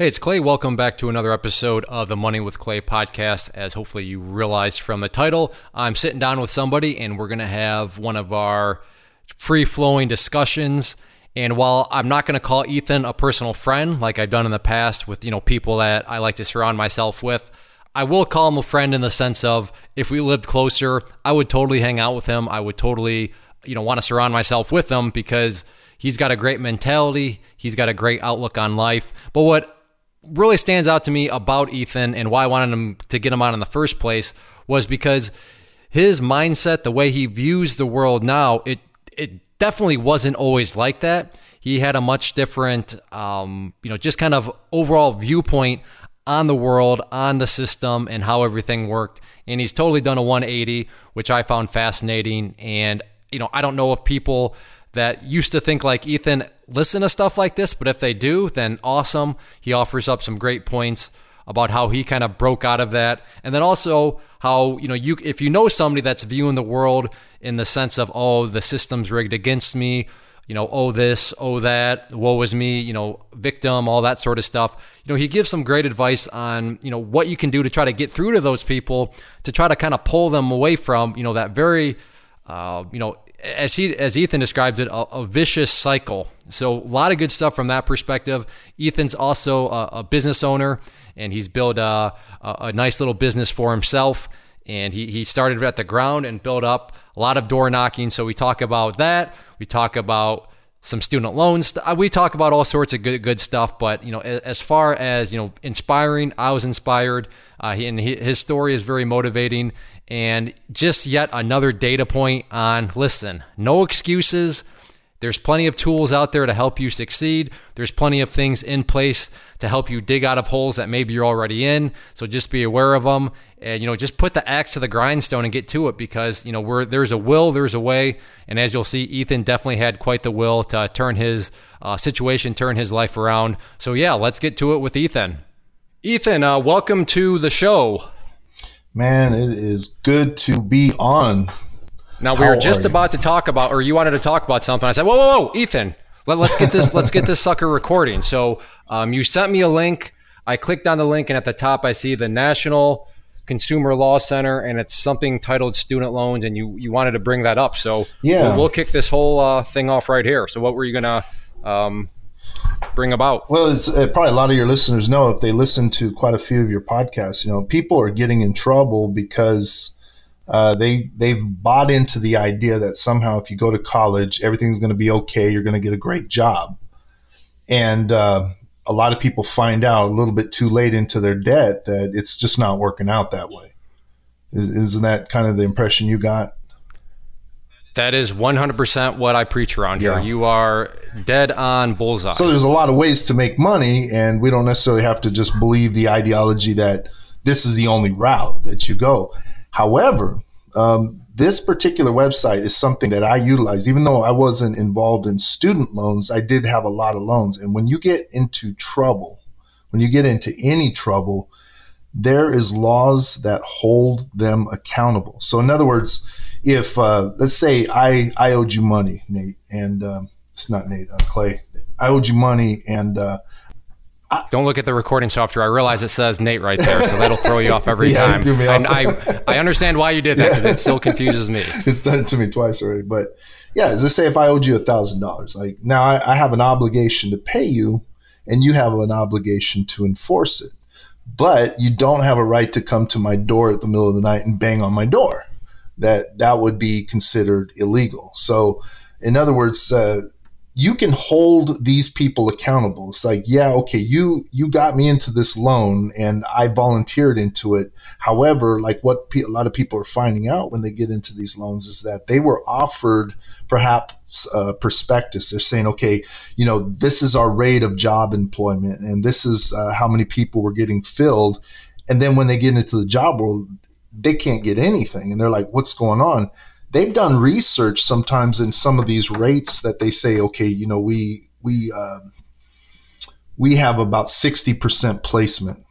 Hey, it's Clay. Welcome back to another episode of the Money with Clay podcast. As hopefully you realized from the title, I'm sitting down with somebody and we're going to have one of our free flowing discussions. And while I'm not going to call Ethan a personal friend like I've done in the past with, you know, people that I like to surround myself with, I will call him a friend in the sense of if we lived closer, I would totally hang out with him. I would totally, you know, want to surround myself with him because he's got a great mentality. He's got a great outlook on life. But what really stands out to me about Ethan and why I wanted him to get him on in the first place was because his mindset, the way he views the world now, it it definitely wasn't always like that. He had a much different, um, you know, just kind of overall viewpoint on the world, on the system, and how everything worked. And he's totally done a 180, which I found fascinating. And you know, I don't know if people that used to think like Ethan listen to stuff like this, but if they do, then awesome. He offers up some great points about how he kind of broke out of that. And then also how, you know, you if you know somebody that's viewing the world in the sense of, oh, the system's rigged against me, you know, oh this, oh that, woe is me, you know, victim, all that sort of stuff. You know, he gives some great advice on, you know, what you can do to try to get through to those people, to try to kind of pull them away from, you know, that very uh, you know, as he as Ethan describes it, a, a, vicious cycle. So a lot of good stuff from that perspective. Ethan's also a, a business owner, and he's built a, a, nice little business for himself. And he, he started at the ground and built up a lot of door knocking. So we talk about that. We talk about some student loans. We talk about all sorts of good good stuff. But you know, as far as you know, inspiring, I was inspired. Uh, he, and he, his story is very motivating. And just yet another data point on listen, no excuses. There's plenty of tools out there to help you succeed. There's plenty of things in place to help you dig out of holes that maybe you're already in. So just be aware of them and you know just put the axe to the grindstone and get to it because you know where there's a will, there's a way. And as you'll see, Ethan definitely had quite the will to turn his uh, situation, turn his life around. So yeah, let's get to it with Ethan. Ethan, uh, welcome to the show. Man, it is good to be on. Now we How were just about to talk about, or you wanted to talk about something. I said, "Whoa, whoa, whoa, Ethan, let, us get this, let's get this sucker recording." So um, you sent me a link. I clicked on the link, and at the top, I see the National Consumer Law Center, and it's something titled student loans, and you you wanted to bring that up. So yeah, we'll, we'll kick this whole uh, thing off right here. So what were you gonna um, bring about? Well, it's uh, probably a lot of your listeners know if they listen to quite a few of your podcasts. You know, people are getting in trouble because uh, they they've bought into the idea that somehow if you go to college, everything's going to be okay. You're going to get a great job, and uh, a lot of people find out a little bit too late into their debt that it's just not working out that way. Isn't that kind of the impression you got? That is 100% what I preach around here. Yeah. You are dead on bullseye. So there's a lot of ways to make money, and we don't necessarily have to just believe the ideology that this is the only route that you go. However, um, this particular website is something that I utilize. Even though I wasn't involved in student loans, I did have a lot of loans. And when you get into trouble, when you get into any trouble, there is laws that hold them accountable. So, in other words, if uh, let's say I I owed you money, Nate, and um, it's not Nate, uh, Clay. I owed you money, and uh, I, Don't look at the recording software. I realize it says Nate right there, so that'll throw you off every yeah, time. And I, I understand why you did that because it still confuses me. It's done it to me twice already. But yeah, let's say, if I owed you a thousand dollars, like now I, I have an obligation to pay you, and you have an obligation to enforce it. But you don't have a right to come to my door at the middle of the night and bang on my door. That that would be considered illegal. So, in other words, uh, you can hold these people accountable. It's like, yeah, okay, you you got me into this loan and I volunteered into it. However, like what pe- a lot of people are finding out when they get into these loans is that they were offered perhaps a prospectus. They're saying, okay, you know, this is our rate of job employment and this is uh, how many people we're getting filled. And then when they get into the job world, they can't get anything. And they're like, what's going on? they've done research sometimes in some of these rates that they say, okay, you know, we we uh, we have about 60% placement.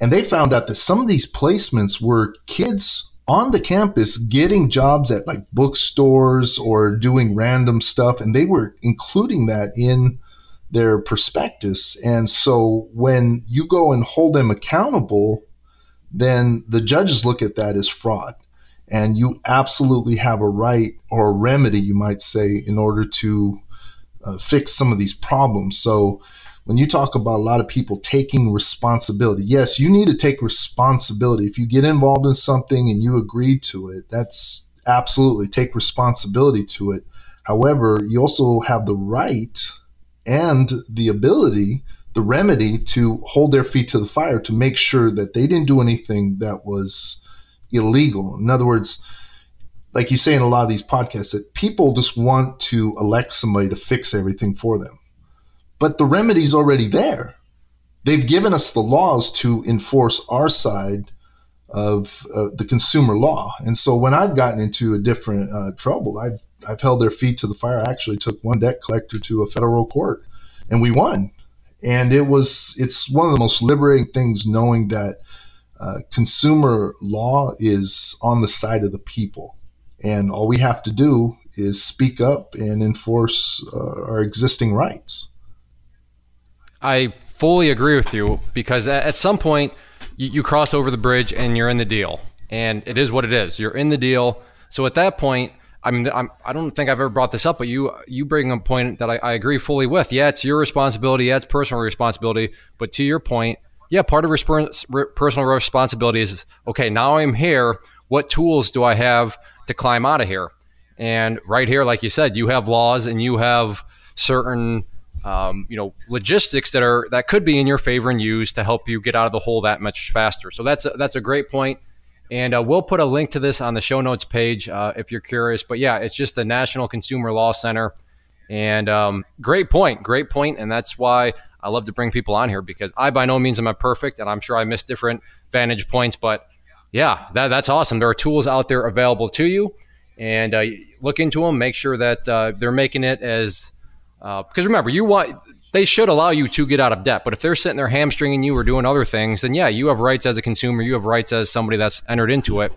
And they found out that some of these placements were kids on the campus getting jobs at like bookstores or doing random stuff. And they were including that in their prospectus. And so when you go and hold them accountable, then the judges look at that as fraud. And you absolutely have a right or a remedy, you might say, in order to uh, fix some of these problems. So when you talk about a lot of people taking responsibility, yes, you need to take responsibility. If you get involved in something and you agree to it, that's absolutely take responsibility to it. However, you also have the right and the ability, the remedy to hold their feet to the fire to make sure that they didn't do anything that was illegal. In other words, like you say in a lot of these podcasts, that people just want to elect somebody to fix everything for them. But the remedy's already there. They've given us the laws to enforce our side of uh, the consumer law. And so when I've gotten into a different uh, trouble, I've I've held their feet to the fire. I actually took one debt collector to a federal court, and we won. And it was it's one of the most liberating things knowing that uh, consumer law is on the side of the people, and all we have to do is speak up and enforce uh, our existing rights. I fully agree with you because at some point you, you cross over the bridge and you're in the deal, and it is what it is. You're in the deal. So at that point, I mean, I'm, I do not think I've ever brought this up, but you you bring a point that I, I, agree fully with. Yeah, it's your responsibility. Yeah, it's personal responsibility. But to your point, yeah, part of resp- personal responsibility is okay. Now I'm here. What tools do I have to climb out of here? And right here, like you said, you have laws and you have certain um, you know logistics that are that could be in your favor and used to help you get out of the hole that much faster. So that's a, that's a great point. And uh, we'll put a link to this on the show notes page uh, if you're curious. But yeah, it's just the National Consumer Law Center. And um, great point, great point. And that's why I love to bring people on here because I by no means am I perfect, and I'm sure I miss different vantage points. But yeah, that, that's awesome. There are tools out there available to you, and uh, look into them. Make sure that uh, they're making it as because uh, remember, you want they should allow you to get out of debt. But if they're sitting there hamstringing you or doing other things, then yeah, you have rights as a consumer. You have rights as somebody that's entered into it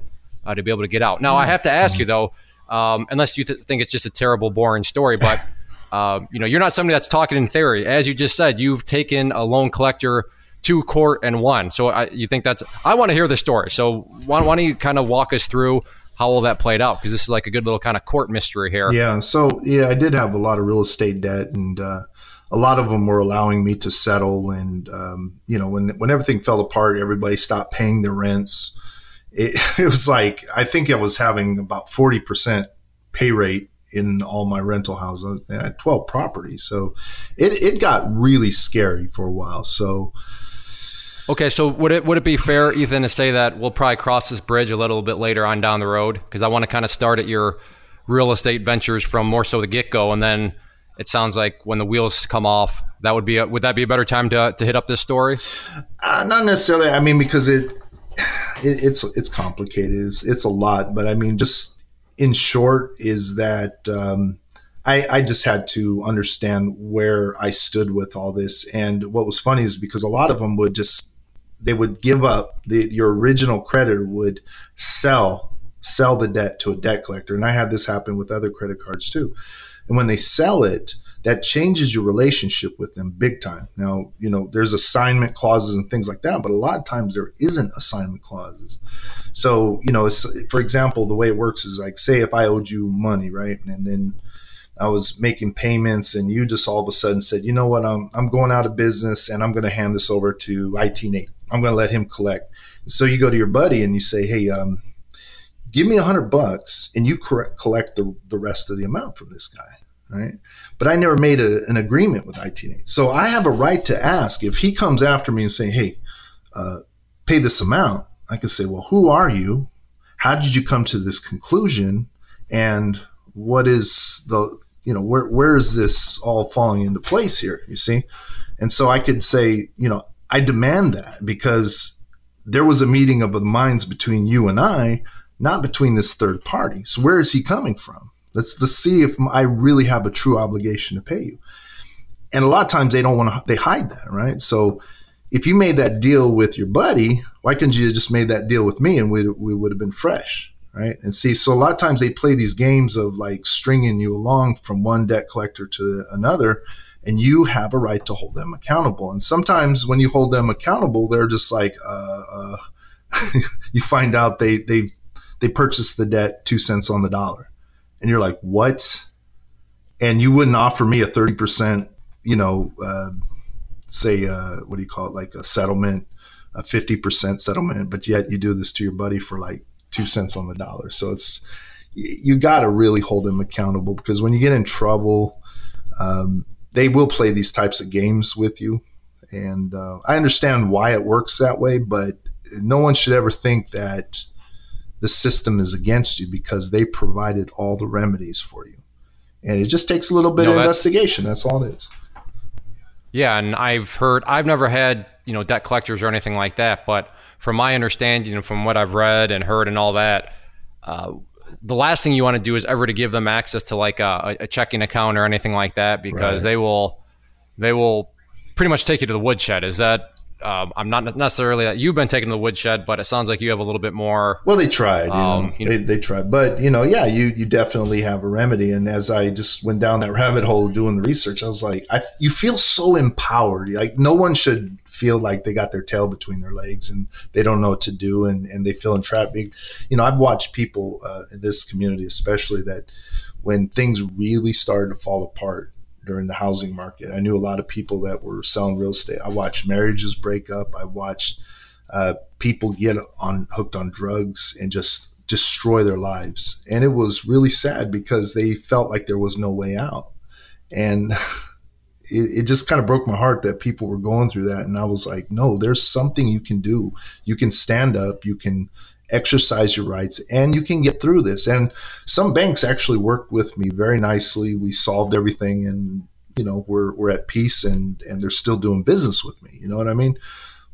uh, to be able to get out. Now, I have to ask you though, um, unless you th- think it's just a terrible, boring story, but uh, you know, you're not somebody that's talking in theory. As you just said, you've taken a loan collector to court and won. So I, you think that's? I want to hear the story. So why, why don't you kind of walk us through? How all that played out because this is like a good little kind of court mystery here. Yeah. So yeah, I did have a lot of real estate debt, and uh, a lot of them were allowing me to settle. And um, you know, when when everything fell apart, everybody stopped paying their rents. It, it was like I think I was having about forty percent pay rate in all my rental houses. I had twelve properties, so it it got really scary for a while. So. Okay, so would it would it be fair, Ethan, to say that we'll probably cross this bridge a little bit later on down the road? Because I want to kind of start at your real estate ventures from more so the get go, and then it sounds like when the wheels come off, that would be a, would that be a better time to, to hit up this story? Uh, not necessarily. I mean, because it, it it's it's complicated. It's, it's a lot, but I mean, just in short, is that um, I, I just had to understand where I stood with all this. And what was funny is because a lot of them would just they would give up the your original creditor would sell sell the debt to a debt collector, and I had this happen with other credit cards too and when they sell it, that changes your relationship with them big time. Now, you know, there's assignment clauses and things like that, but a lot of times there isn't assignment clauses. So, you know, for example, the way it works is like, say if I owed you money, right? And then I was making payments and you just all of a sudden said, you know what, I'm, I'm going out of business and I'm going to hand this over to IT Nate. I'm going to let him collect. So you go to your buddy and you say, hey, um, give me a hundred bucks and you correct, collect the, the rest of the amount from this guy right? But I never made a, an agreement with IT8. So I have a right to ask if he comes after me and say, hey, uh, pay this amount. I can say, well, who are you? How did you come to this conclusion? And what is the, you know, where, where is this all falling into place here? You see? And so I could say, you know, I demand that because there was a meeting of the minds between you and I, not between this third party. So where is he coming from? Let's to see if I really have a true obligation to pay you. And a lot of times they don't want to, they hide that, right? So if you made that deal with your buddy, why couldn't you just made that deal with me and we, we would have been fresh, right? And see, so a lot of times they play these games of like stringing you along from one debt collector to another, and you have a right to hold them accountable. And sometimes when you hold them accountable, they're just like, uh, uh, you find out they they they purchased the debt two cents on the dollar, and you're like, what? And you wouldn't offer me a thirty percent, you know, uh, say uh, what do you call it, like a settlement, a fifty percent settlement, but yet you do this to your buddy for like two cents on the dollar. So it's you got to really hold them accountable because when you get in trouble, um, they will play these types of games with you. And uh, I understand why it works that way, but no one should ever think that the system is against you because they provided all the remedies for you. And it just takes a little bit no, of that's, investigation. That's all it is. Yeah, and I've heard I've never had, you know, debt collectors or anything like that, but from my understanding and from what I've read and heard and all that, uh, the last thing you want to do is ever to give them access to like a, a checking account or anything like that because right. they will they will pretty much take you to the woodshed. Is that um, I'm not necessarily that you've been taken to the woodshed, but it sounds like you have a little bit more. Well, they tried. Um, you know, they, they tried, but you know, yeah, you you definitely have a remedy. And as I just went down that rabbit hole doing the research, I was like, I, you feel so empowered. Like no one should feel like they got their tail between their legs and they don't know what to do and, and they feel entrapped. You know, I've watched people uh, in this community, especially that when things really started to fall apart during the housing market. I knew a lot of people that were selling real estate. I watched marriages break up. I watched uh, people get on hooked on drugs and just destroy their lives. And it was really sad because they felt like there was no way out. And it, it just kind of broke my heart that people were going through that. And I was like, no, there's something you can do. You can stand up. You can exercise your rights and you can get through this. And some banks actually worked with me very nicely. We solved everything and you know we're we're at peace and and they're still doing business with me. You know what I mean?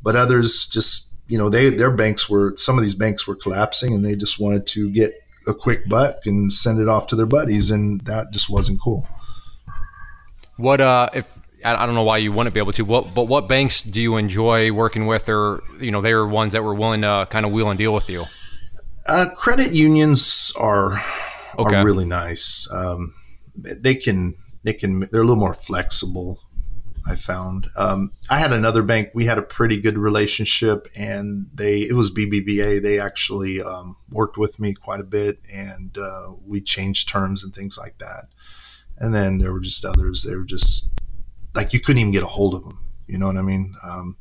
But others just you know they their banks were some of these banks were collapsing and they just wanted to get a quick buck and send it off to their buddies and that just wasn't cool. What uh if I don't know why you wouldn't be able to. What, but what banks do you enjoy working with, or you know, they were ones that were willing to kind of wheel and deal with you? Uh, credit unions are okay. are really nice. Um, they can they can they're a little more flexible. I found. Um, I had another bank. We had a pretty good relationship, and they it was BBVA. They actually um, worked with me quite a bit, and uh, we changed terms and things like that. And then there were just others. They were just like you couldn't even get a hold of them. You know what I mean? Um,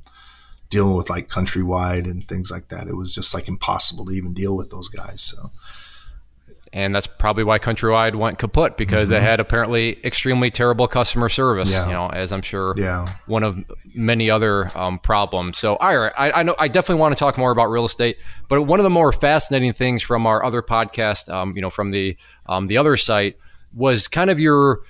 dealing with like countrywide and things like that, it was just like impossible to even deal with those guys. So. And that's probably why Countrywide went kaput because mm-hmm. they had apparently extremely terrible customer service. Yeah. You know, as I'm sure yeah. one of many other um, problems. So, all right, I, I, know I definitely want to talk more about real estate, but one of the more fascinating things from our other podcast, um, you know, from the um, the other site, was kind of your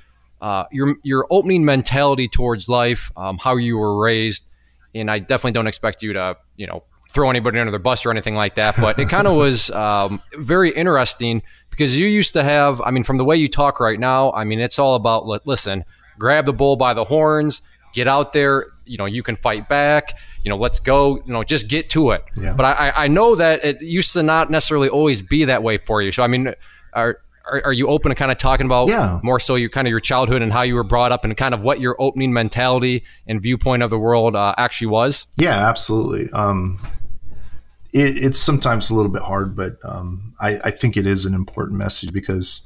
uh, your your opening mentality towards life, um, how you were raised, and I definitely don't expect you to you know throw anybody under the bus or anything like that. But it kind of was um, very interesting because you used to have, I mean, from the way you talk right now, I mean, it's all about listen, grab the bull by the horns, get out there. You know, you can fight back. You know, let's go. You know, just get to it. Yeah. But I, I know that it used to not necessarily always be that way for you. So I mean, are are, are you open to kind of talking about yeah. more so your kind of your childhood and how you were brought up and kind of what your opening mentality and viewpoint of the world uh, actually was? Yeah, absolutely. Um, it, it's sometimes a little bit hard, but um, I, I think it is an important message because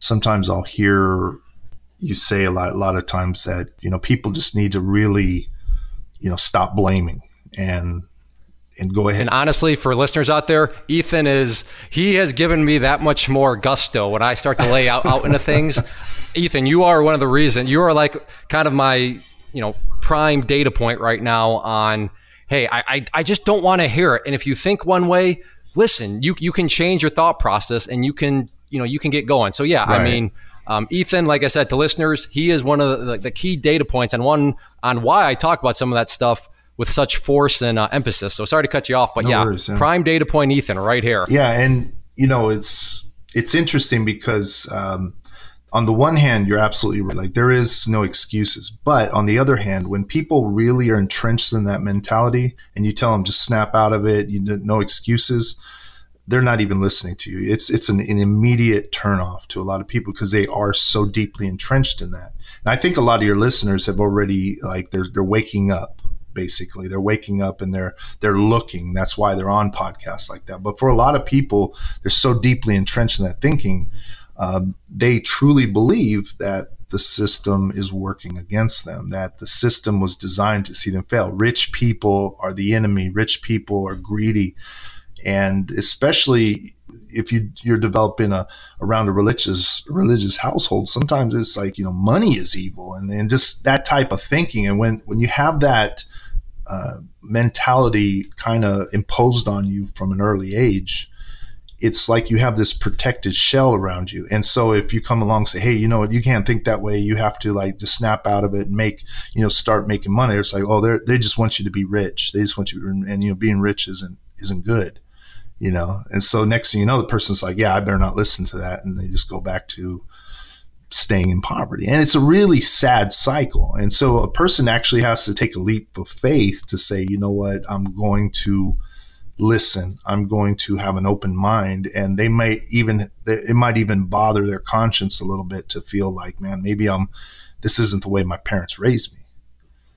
sometimes I'll hear you say a lot, a lot of times that you know people just need to really, you know, stop blaming and and go ahead. And honestly, for listeners out there, Ethan is he has given me that much more gusto when I start to lay out, out into things. Ethan, you are one of the reasons you are like kind of my you know prime data point right now on hey, I I, I just don't want to hear it. And if you think one way, listen, you you can change your thought process and you can you know you can get going. So yeah, right. I mean. Um, Ethan, like I said to listeners, he is one of the, the key data points and one on why I talk about some of that stuff with such force and uh, emphasis. So sorry to cut you off, but no yeah, worries, yeah, prime data point, Ethan, right here. Yeah, and you know it's it's interesting because um, on the one hand, you're absolutely right. Like there is no excuses, but on the other hand, when people really are entrenched in that mentality, and you tell them just snap out of it, you no excuses. they're not even listening to you. It's it's an, an immediate turnoff to a lot of people because they are so deeply entrenched in that. And I think a lot of your listeners have already like they're they're waking up basically. They're waking up and they're they're looking. That's why they're on podcasts like that. But for a lot of people, they're so deeply entrenched in that thinking, um, they truly believe that the system is working against them, that the system was designed to see them fail. Rich people are the enemy. Rich people are greedy and especially if you you're developing a around a religious religious household sometimes it's like you know money is evil and, and just that type of thinking and when when you have that uh, mentality kind of imposed on you from an early age it's like you have this protected shell around you. And so if you come along and say hey you know what? You can't think that way. You have to like just snap out of it and make you know start making money it's like oh they they just want you to be rich. They just want you and you know being rich isn't isn't good you know? And so next thing you know the person's like yeah i better not listen to that and they just go back to staying in poverty. And it's a really sad cycle. And so a person actually has to take a leap of faith to say you know what? I'm going to listen. I'm going to have an open mind. And they might even it might even bother their conscience a little bit to feel like man maybe i'm this isn't the way my parents raised me.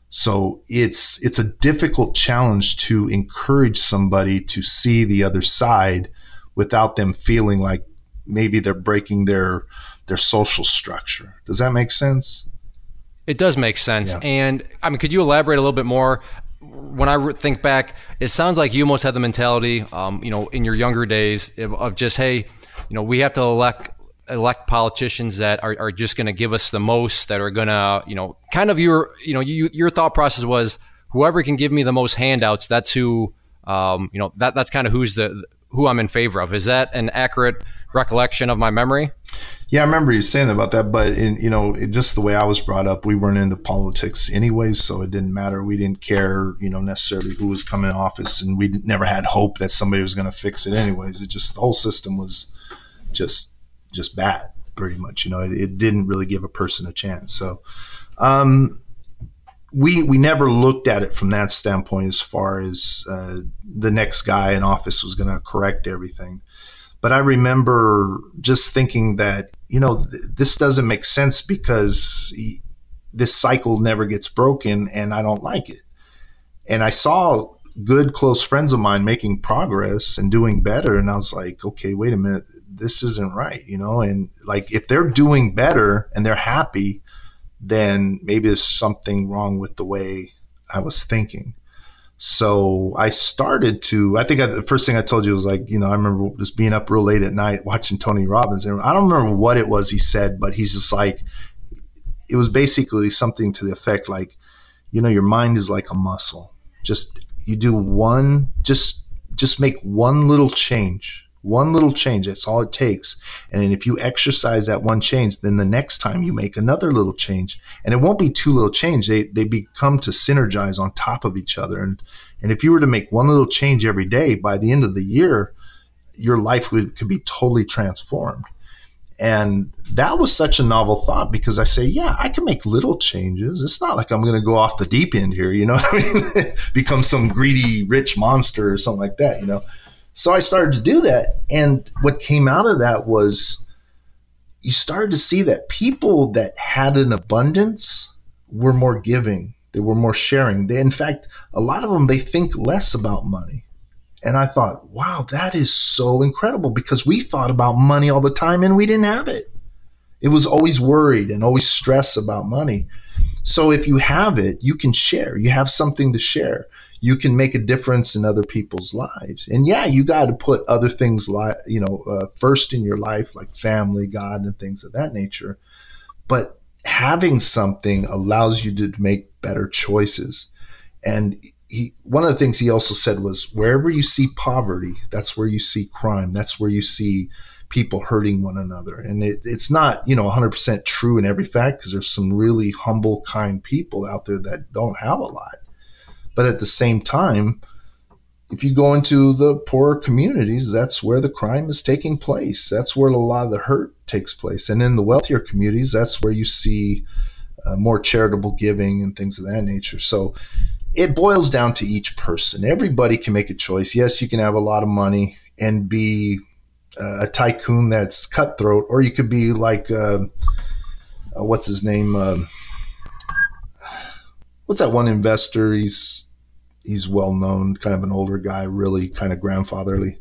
So it's it's a difficult challenge to encourage somebody to see the other side without them feeling like maybe they're breaking their their social structure. Does that make sense? It does make sense. Yeah. And I mean, could you elaborate a little bit more? When I think back, it sounds like you almost had the mentality, um, you know, in your younger days of, of just, hey, you know, we have to elect elect politicians that are, are just going to give us the most, that are going to, you know, kind of your, you know, you, your thought process was whoever can give me the most handouts, that's who, um, you know, that that's kind of who's the who I'm in favor of. Is that an accurate recollection of my memory? Yeah, I remember you saying about that, but in, you know, it, just the way I was brought up, we weren't into politics anyways, so it didn't matter. We didn't care, you know, necessarily who was coming in office, and we never had hope that somebody was going to fix it anyways. It just the whole system was just just bad, pretty much. You know, it, it didn't really give a person a chance. So, um, we we never looked at it from that standpoint as far as uh, the next guy in office was going to correct everything. But I remember just thinking that you know th- this doesn't make sense because he, this cycle never gets broken, and I don't like it. And I saw good close friends of mine making progress and doing better, and I was like, okay, wait a minute, this isn't right, you know? And like, if they're doing better and they're happy, then maybe there's something wrong with the way I was thinking. So I started to, I think I, the first thing I told you was like, you know, I remember just being up real late at night watching Tony Robbins. And I don't remember what it was he said, but he's just like, it was basically something to the effect like, you know, your mind is like a muscle. Just, you do one, just, just make one little change one little change, that's all it takes. And if you exercise that one change, then the next time you make another little change. And it won't be two little change. They they become to synergize on top of each other. And and if you were to make one little change every day, by the end of the year, your life would could be totally transformed. And that was such a novel thought because I say, yeah, I can make little changes. It's not like I'm going to go off the deep end here, you know I mean? Become some greedy rich monster or something like that, you know? So I started to do that. And what came out of that was you started to see that people that had an abundance were more giving, they were more sharing. They, in fact, a lot of them, they think less about money. And I thought, wow, that is so incredible because we thought about money all the time and we didn't have it. It was always worried and always stress about money. So if you have it, you can share. You have something to share you can make a difference in other people's lives. And yeah, you got to put other things like, you know, uh, first in your life, like family, God, and things of that nature. But having something allows you to make better choices. And he, one of the things he also said was wherever you see poverty, that's where you see crime. That's where you see people hurting one another. And it, it's not, you know, 100% true in every fact because there's some really humble, kind people out there that don't have a lot. But at the same time, if you go into the poorer communities, that's where the crime is taking place. That's where a lot of the hurt takes place. And in the wealthier communities, that's where you see uh, more charitable giving and things of that nature. So it boils down to each person. Everybody can make a choice. Yes, you can have a lot of money and be uh, a tycoon that's cutthroat, or you could be like uh, uh, what's his name? Um, what's that one investor? He's he's well known, kind of an older guy, really kind of grandfatherly.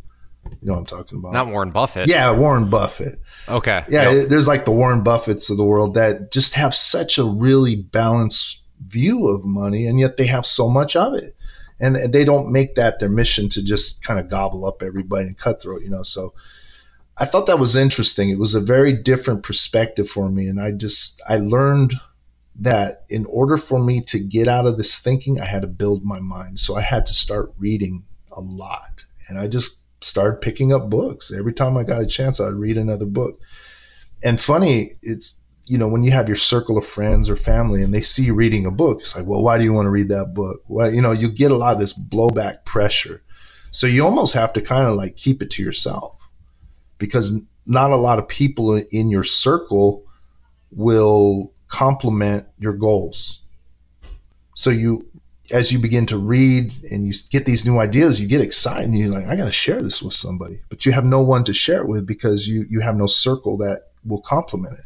You know what I'm talking about? Not Warren Buffett. Yeah, Warren Buffett. Okay. Yeah, yep. there's like the Warren Buffetts of the world that just have such a really balanced view of money, and yet they have so much of it. And they don't make that their mission to just kind of gobble up everybody and cutthroat, you know. So I thought that was interesting. It was a very different perspective for me. And I just, I learned that in order for me to get out of this thinking, I had to build my mind. So I had to start reading a lot. And I just started picking up books. Every time I got a chance, I'd read another book. And funny, it's, you know, when you have your circle of friends or family and they see you reading a book, it's like, well, why do you want to read that book? Well, you know, you get a lot of this blowback pressure. So you almost have to kind of like keep it to yourself because not a lot of people in your circle will complement your goals. So you, as you begin to read and you get these new ideas, you get excited and you're like, I got to share this with somebody, but you have no one to share it with because you, you have no circle that will complement it.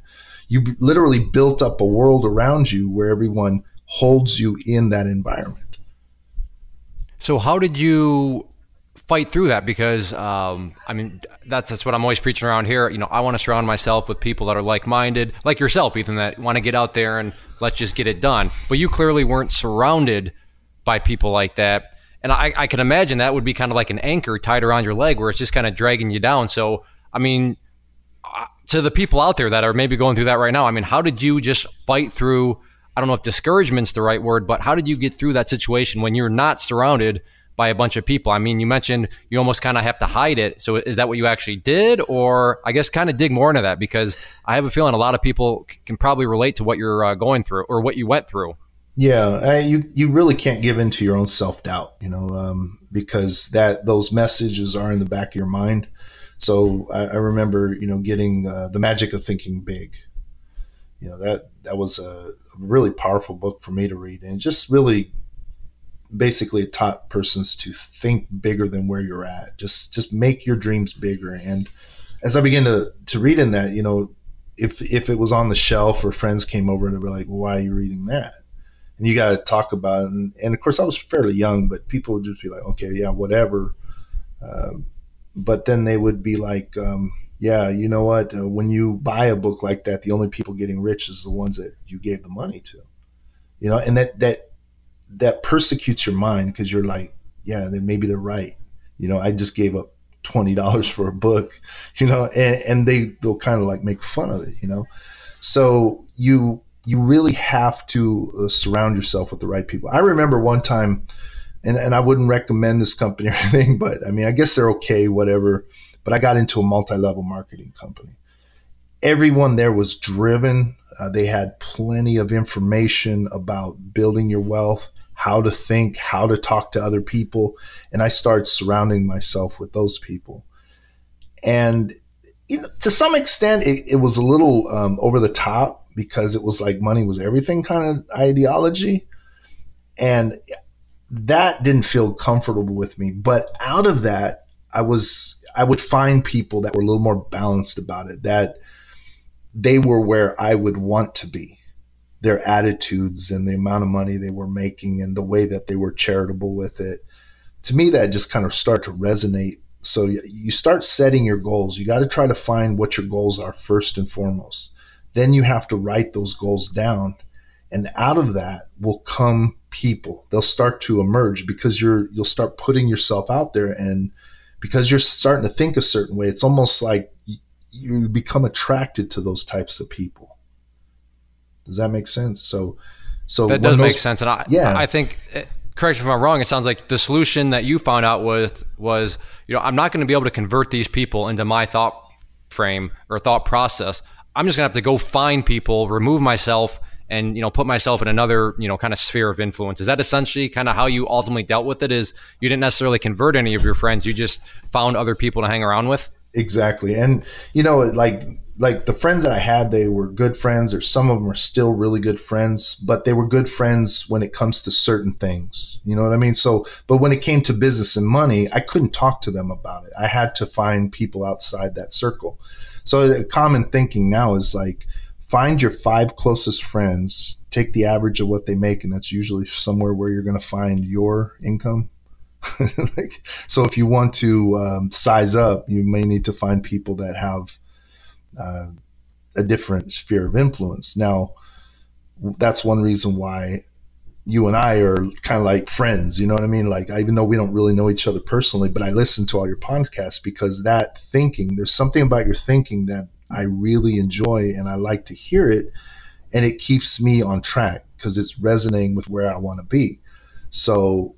You literally built up a world around you where everyone holds you in that environment. So how did you fight through that because um, I mean that's that's what I'm always preaching around here. You know, I want to surround myself with people that are like-minded, like yourself, Ethan, that want to get out there and let's just get it done. But you clearly weren't surrounded by people like that, and I, I can imagine that would be kind of like an anchor tied around your leg, where it's just kind of dragging you down. So, I mean, uh, to the people out there that are maybe going through that right now, I mean, how did you just fight through? I don't know if discouragement's the right word, but how did you get through that situation when you're not surrounded? By a bunch of people. I mean, you mentioned you almost kind of have to hide it. So is that what you actually did? Or I guess kind of dig more into that because I have a feeling a lot of people can probably relate to what you're uh, going through or what you went through. Yeah, I, you you really can't give in to your own self doubt, you know, um, because that those messages are in the back of your mind. So I, I remember, you know, getting uh, the magic of thinking big. You know that that was a really powerful book for me to read, and just really basically taught persons to think bigger than where you're at. Just just make your dreams bigger. And as I began to to read in that, you know, if if it was on the shelf or friends came over and they were like, "Why are you reading that?" And you got to talk about it. And, and, of course, I was fairly young, but people would just be like, "Okay, yeah, whatever." Um, but then they would be like, um, "Yeah, you know what? Uh, when you buy a book like that, the only people getting rich is the ones that you gave the money to." You know, and that that that persecutes your mind because you're like, yeah, then maybe they're right. You know, I just gave up twenty dollars for a book, you know, and, and they they'll kind of like make fun of it, you know. So you you really have to uh, surround yourself with the right people. I remember one time, and and I wouldn't recommend this company or anything, but I mean, I guess they're okay, whatever. But I got into a multi-level marketing company. Everyone there was driven. Uh, they had plenty of information about building your wealth how to think, how to talk to other people. And I started surrounding myself with those people. And you know, to some extent, it, it was a little um, over the top because it was like money was everything kind of ideology. And that didn't feel comfortable with me. But out of that, I was, I would find people that were a little more balanced about it, that they were where I would want to be their attitudes and the amount of money they were making and the way that they were charitable with it. To me, that just kind of start to resonate. So you start setting your goals. You got to try to find what your goals are first and foremost. Then you have to write those goals down. And out of that will come people. They'll start to emerge because you're you'll start putting yourself out there and because you're starting to think a certain way, it's almost like you become attracted to those types of people does that make sense? So, so that does those, make sense, and I yeah, I think. Eh, correct me if I'm wrong. It sounds like the solution that you found out with was, you know, I'm not going to be able to convert these people into my thought frame or thought process. I'm just going to have to go find people, remove myself, and you know, put myself in another, you know, kind of sphere of influence. Is that essentially kind of how you ultimately dealt with it? Is you didn't necessarily convert any of your friends, you just found other people to hang around with? exactly. And you know, like like the friends that I had, they were good friends, or some of them are still really good friends, but they were good friends when it comes to certain things. You know what I mean? So, but when it came to business and money, I couldn't talk to them about it. I had to find people outside that circle. So, the common thinking now is like, find your five closest friends, take the average of what they make, and that's usually somewhere where you're going to find your income. like, so, if you want to um, size up, you may need to find people that have uh, a different sphere of influence. Now, that's one reason why you and I are kind of like friends. You know what I mean? Like, even though we don't really know each other personally, but I listen to all your podcasts because that thinking, there's something about your thinking that I really enjoy and I like to hear it. And it keeps me on track because it's resonating with where I want to be. So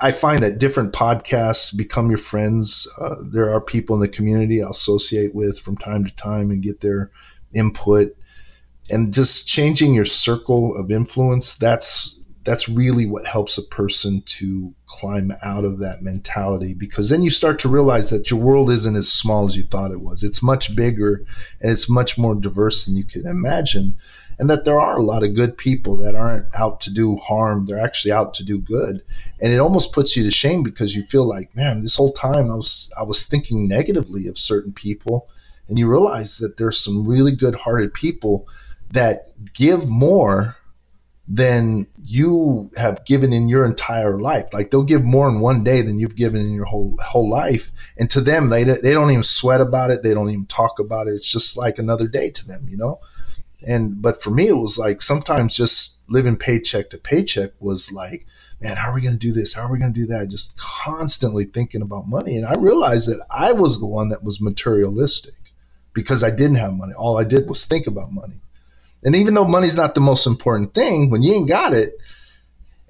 I find that different podcasts become your friends. Uh, there are people in the community I'll associate with from time to time and get their input. And just changing your circle of influence, that's that's really what helps a person to climb out of that mentality because then you start to realize that your world isn't as small as you thought it was. It's much bigger and it's much more diverse than you could imagine and that there are a lot of good people that aren't out to do harm. They're actually out to do good. And it almost puts you to shame because you feel like, man, this whole time I was I was thinking negatively of certain people. And you realize that there's some really good hearted people that give more than you have given in your entire life. Like they'll give more in one day than you've given in your whole whole life. And to them, they they don't even sweat about it. They don't even talk about it. It's just like another day to them, you know. And but for me, it was like sometimes just living paycheck to paycheck was like, man, how are we going to do this? How are we going to do that? Just constantly thinking about money. And I realized that I was the one that was materialistic because I didn't have money. All I did was think about money. And even though money's not the most important thing, when you ain't got it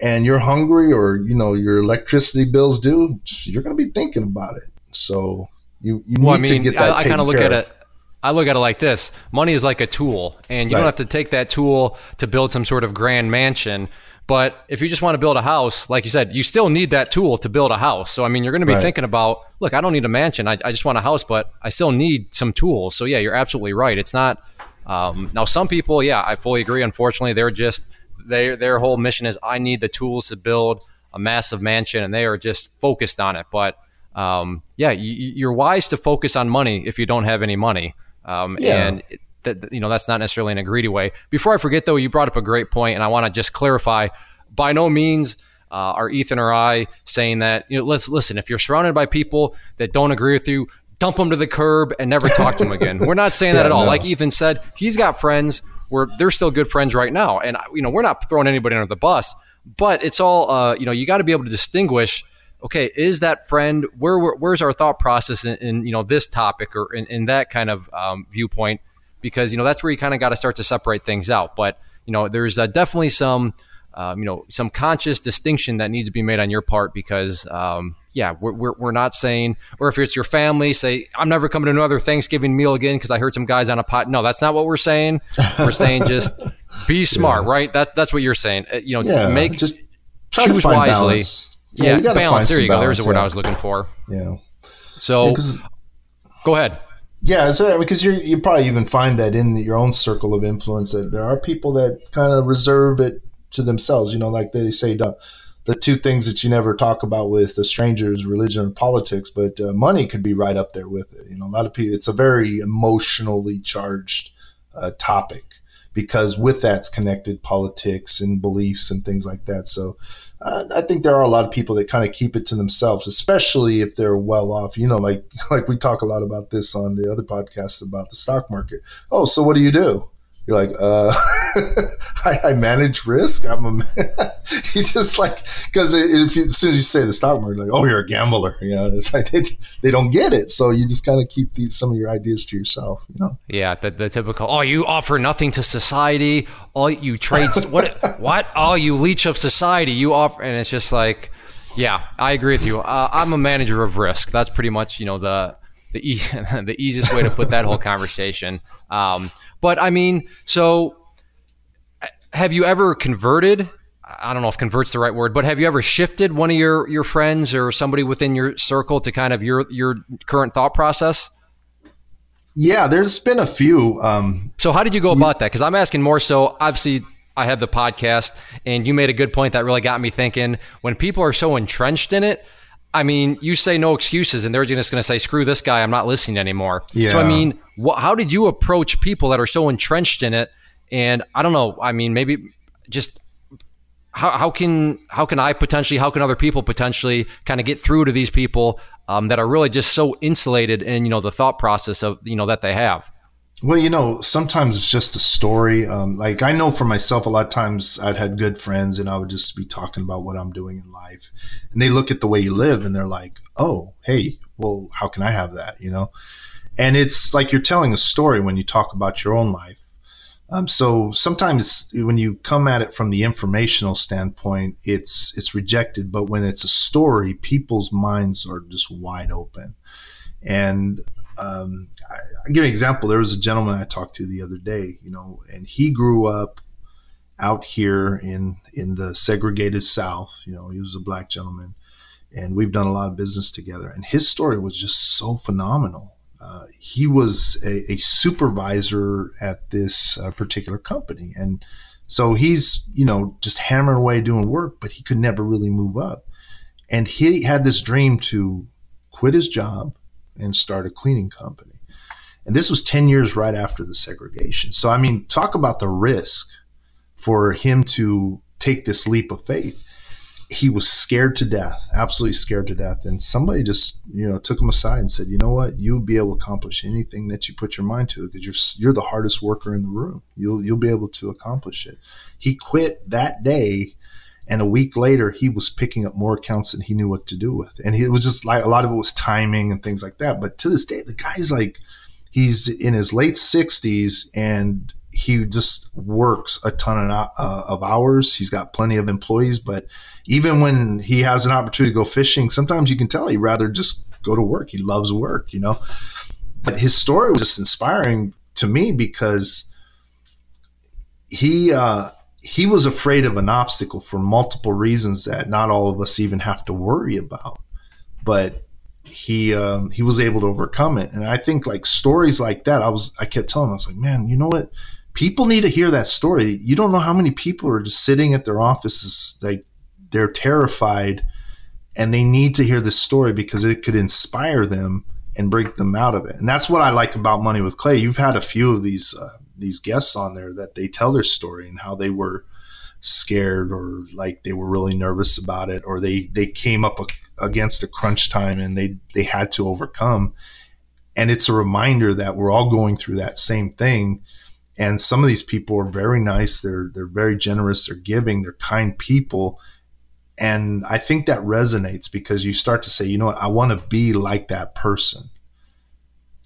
and you're hungry or you know your electricity bills due, you're going to be thinking about it. So you you well, need I mean, to get that. I, I kind of look at it I look at it like this money is like a tool, and you right. don't have to take that tool to build some sort of grand mansion. But if you just want to build a house, like you said, you still need that tool to build a house. So, I mean, you're going to be right. thinking about, look, I don't need a mansion. I, I, just want a house, but I still need some tools. So, yeah, you're absolutely right. It's not, um, now, some people, yeah, I fully agree. Unfortunately, they're just, they, their whole mission is, I need the tools to build a massive mansion, and they are just focused on it. But, um, yeah, you, you're wise to focus on money if you don't have any money. Um, yeah. And that you know that's not necessarily in a greedy way. Before I forget, though, you brought up a great point, and I want to just clarify. By no means uh, are Ethan or I saying that. You know, let's listen. If you're surrounded by people that don't agree with you, dump them to the curb and never talk to them again. We're not saying yeah, that at all. No. Like Ethan said, he's got friends where they're still good friends right now, and you know we're not throwing anybody under the bus. But it's all uh, you know. You got to be able to distinguish okay, is that friend where, where where's our thought process in, in, you know this topic or in, in that kind of um, viewpoint? Because you know that's where you kind of got to start to separate things out. But you know, there's uh, definitely some um, you know some conscious distinction that needs to be made on your part because um, yeah, we're, we're, we're not saying, or if it's your family, say, I'm never coming to another Thanksgiving meal again because I heard some guys on a pot. No, that's not what we're saying. We're saying just be smart, yeah. right? That's that's what you're saying. Uh, you know, yeah, make just choose wisely. Balance. Yeah, yeah balance. There you go. There's the word yeah. I was looking for. Yeah. So, yeah, go ahead. Yeah, so because you you probably even find that in your own circle of influence that there are people that kind of reserve it to themselves. You know, like they say the the two things that you never talk about with the strangers, religion and politics, but uh, money could be right up there with it. You know, a lot of people. It's a very emotionally charged uh, topic because with that's connected politics and beliefs and things like that. So uh, I think there are a lot of people that kind of keep it to themselves, especially if they're well off. You know, like like we talk a lot about this on the other podcasts about the stock market. Oh, so what do you do? You're like, uh, I, I, manage risk. I'm a, you just like, because as soon as you say the stock market, like, oh, you're a gambler, you know, it's like they, they don't get it. So you just kind of keep these, some of your ideas to yourself, you know? Yeah. The, the typical, oh, you offer nothing to society. All you trade, what, what? Oh, you leech of society. You offer, and it's just like, yeah, I agree with you. Uh, I'm a manager of risk. That's pretty much, you know, the, the, e- the easiest way to put that whole conversation. Um, but I mean, so have you ever converted I don't know if converts the right word, but have you ever shifted one of your your friends or somebody within your circle to kind of your your current thought process? Yeah, there's been a few. Um, so how did you go about that? Because I'm asking more so. Obviously, I have the podcast, and you made a good point that really got me thinking. When people are so entrenched in it, I mean, you say no excuses, and they're just going to say, "Screw this guy, I'm not listening anymore." Yeah. So I mean, wh- how did you approach people that are so entrenched in it? And I don't know. I mean, maybe just how, how can how can I potentially how can other people potentially kind of get through to these people um, that are really just so insulated in you know the thought process of you know that they have. Well, you know, sometimes it's just a story. Um, like I know for myself, a lot of times I'd had good friends and I would just be talking about what I'm doing in life. And they look at the way you live and they're like, oh, hey, well, how can I have that? You know? And it's like you're telling a story when you talk about your own life. Um, so sometimes when you come at it from the informational standpoint, it's it's rejected. But when it's a story, people's minds are just wide open. And um, I, I give an example. There was a gentleman I talked to the other day, you know, and he grew up out here in in the segregated South. You know, he was a black gentleman, and we've done a lot of business together. And his story was just so phenomenal. Uh, he was a, a, supervisor at this uh, particular company, and so he's you know just hammering away doing work, but he could never really move up. And he had this dream to quit his job and start a cleaning company. And this was 10 years right after the segregation. So, I mean, talk about the risk for him to take this leap of faith. He was scared to death, absolutely scared to death. And somebody just, you know, took him aside and said, you know what, you'll be able to accomplish anything that you put your mind to because you're, you're the hardest worker in the room. You'll, you'll be able to accomplish it. He quit that day and a week later, he was picking up more accounts than he knew what to do with. And he, it was just like a lot of it was timing and things like that. But to this day, the guy's like, he's in his late 60s and he just works a ton of, uh, of hours. He's got plenty of employees, but even when he has an opportunity to go fishing, sometimes you can tell he'd rather just go to work. He loves work, you know. But his story was just inspiring to me because he uh, he was afraid of an obstacle for multiple reasons that not all of us even have to worry about. But he um, he was able to overcome it, and I think like stories like that, I was I kept telling him, I was like, man, you know what? People need to hear that story. You don't know how many people are just sitting at their offices like they're terrified, and they need to hear this story because it could inspire them and break them out of it. And that's what I like about Money with Clay. You've had a few of these uh, these guests on there that they tell their story and how they were scared or like they were really nervous about it or they they came up against a crunch time and they they had to overcome. And it's a reminder that we're all going through that same thing. And some of these people are very nice. They're they're very generous. They're giving. They're kind people. And i think that resonates because you start to say you know what? I want to be like that person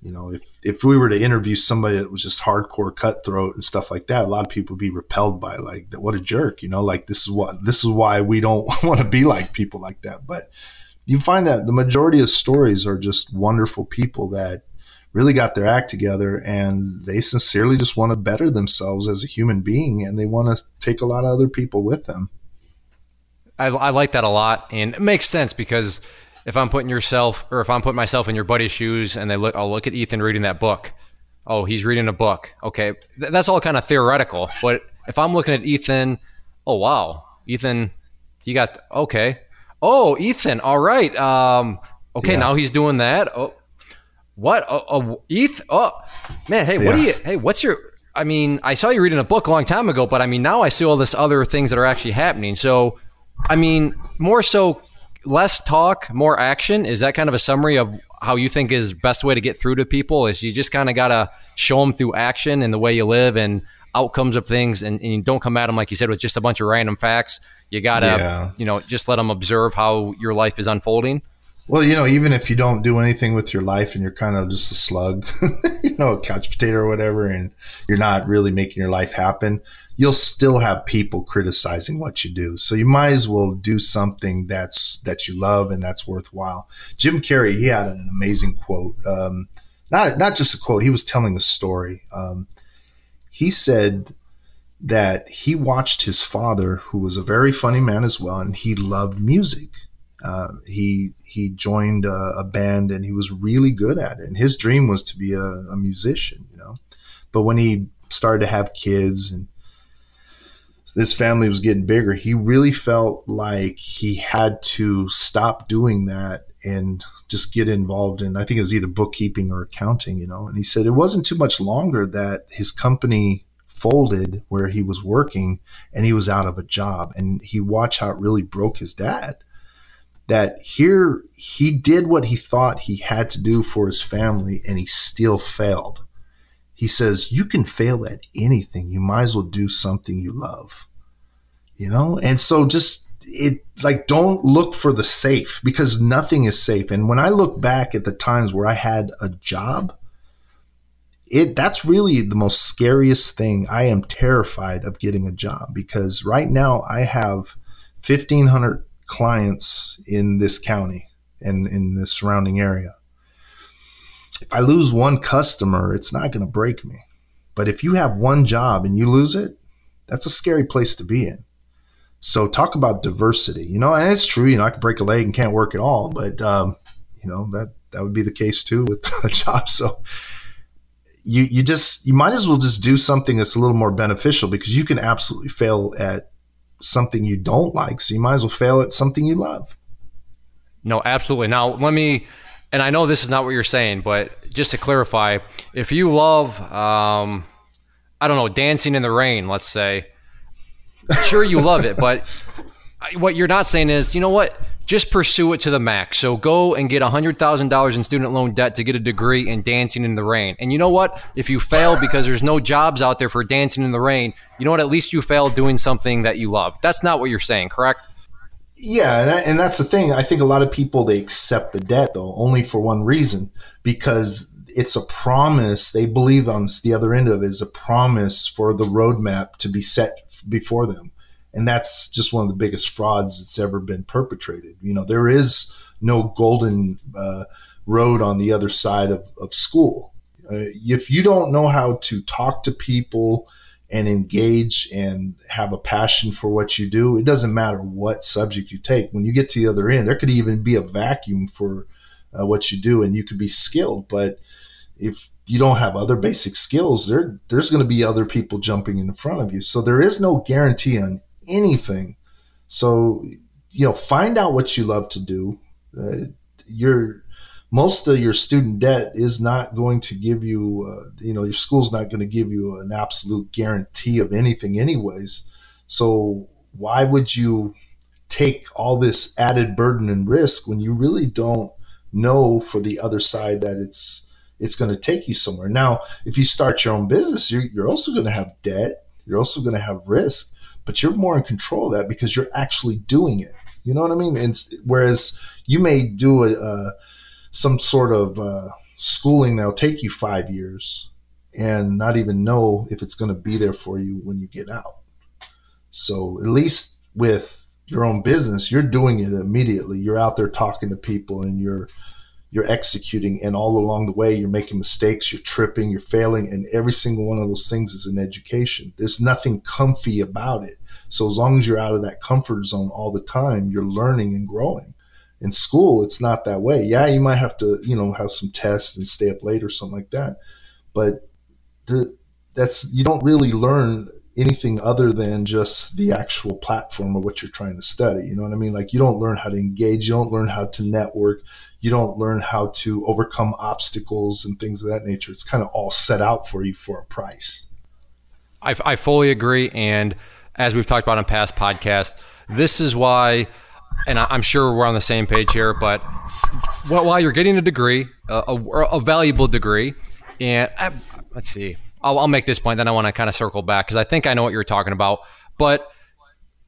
you know, if, if we were to interview somebody that was just hardcore cutthroat and stuff like that, a lot of people would be repelled by like, what a jerk, you know, like this is what, this is why we don't want to be like people like that. But you find that the majority of stories are just wonderful people that really got their act together and they sincerely just want to better themselves as a human being and they want to take a lot of other people with them. I, I like that a lot. And it makes sense because if I'm putting yourself or if I'm putting myself in your buddy's shoes and they look, I'll look at Ethan reading that book. Oh, he's reading a book. Okay, Th- that's all kind of theoretical. But if I'm looking at Ethan, oh wow, Ethan, he got okay. Oh, Ethan, all right. Um, okay, yeah. now he's doing that. Oh, what? Oh, oh Eth. Oh, man. Hey, what yeah. do you? Hey, what's your? I mean, I saw you reading a book a long time ago, but I mean, now I see all this other things that are actually happening. So, I mean, more so less talk, more action. Is that kind of a summary of how you think is best way to get through to people? Is you just kind of got to show them through action and the way you live and outcomes of things, and, and, you don't come at them like you said with just a bunch of random facts. You got to, yeah. you know, just let them observe how your life is unfolding. Well, you know, even if you don't do anything with your life and you're kind of just a slug, you know, a couch potato or whatever, and you're not really making your life happen, you'll still have people criticizing what you do. So you might as well do something that's that you love and that's worthwhile. Jim Carrey, he had an amazing quote. Um, not not just a quote. He was telling a story. Um, he said, that he watched his father, who was a very funny man as well, and he loved music. Uh, he he joined a, a, band and he was really good at it. And his dream was to be a, a musician, you know. But when he started to have kids and this family was getting bigger, he really felt like he had to stop doing that and just get involved in, I think it was either bookkeeping or accounting, you know. And he said it wasn't too much longer that his company folded where he was working and he was out of a job. And he watched how it really broke his dad. That here he did what he thought he had to do for his family and he still failed. He says, You can fail at anything. You might as well do something you love. You know? And so just it like don't look for the safe because nothing is safe. And when I look back at the times where I had a job, it that's really the most scariest thing. I am terrified of getting a job because right now I have 1500 clients in this county and in the surrounding area. If I lose one customer, it's not going to break me. But if you have one job and you lose it, that's a scary place to be in. So talk about diversity, you know, and it's true. You know, I could break a leg and can't work at all, but um, you know that that would be the case too with a job. So you you just you might as well just do something that's a little more beneficial because you can absolutely fail at something you don't like. So you might as well fail at something you love. No, absolutely. Now let me, and I know this is not what you're saying, but just to clarify, if you love, um, I don't know, dancing in the rain, let's say sure you love it, but what you're not saying is, you know what? Just pursue it to the max. So go and get $100,000 in student loan debt to get a degree in dancing in the rain. And you know what? If you fail because there's no jobs out there for dancing in the rain, you know what? At least you failed doing something that you love. That's not what you're saying, correct? Yeah, and, and that's the thing. I think a lot of people they accept the debt though only for one reason because it's a promise. They believe on the other end of it is a promise for the roadmap to be set before them. And that's just one of the biggest frauds that's ever been perpetrated. You know, there is no golden uh, road on the other side of, of school. Uh, if you don't know how to talk to people and engage and have a passion for what you do, it doesn't matter what subject you take. When you get to the other end, there could even be a vacuum for uh, what you do and you could be skilled. But if you don't have other basic skills, there there's going to be other people jumping in front of you. So there is no guarantee on anything. So you know, find out what you love to do. Uh, your most of your student debt is not going to give you, uh, you know, your school's not going to give you an absolute guarantee of anything, anyways. So why would you take all this added burden and risk when you really don't know for the other side that it's it's going to take you somewhere. Now, if you start your own business, you're, you're also going to have debt. You're also going to have risk, but you're more in control of that because you're actually doing it. You know what I mean? And whereas you may do a, some sort of uh, schooling that'll take you five years and not even know if it's going to be there for you when you get out. So at least with your own business, you're doing it immediately. You're out there talking to people and you're you're executing and all along the way you're making mistakes you're tripping you're failing and every single one of those things is an education there's nothing comfy about it so as long as you're out of that comfort zone all the time you're learning and growing in school it's not that way yeah you might have to you know have some tests and stay up late or something like that but the, that's you don't really learn anything other than just the actual platform of what you're trying to study. You know what I mean? Like you don't learn how to engage, you don't learn how to network, you don't learn how to overcome obstacles and things of that nature. It's kind of all set out for you for a price. I, I fully agree. And as we've talked about in past podcasts, this is why, and I'm sure we're on the same page here, but while you're getting a degree, a, a, valuable degree, and uh, let's see, I'll, I'll make this point, then I want to kind of circle back because I think I know what you're talking about. But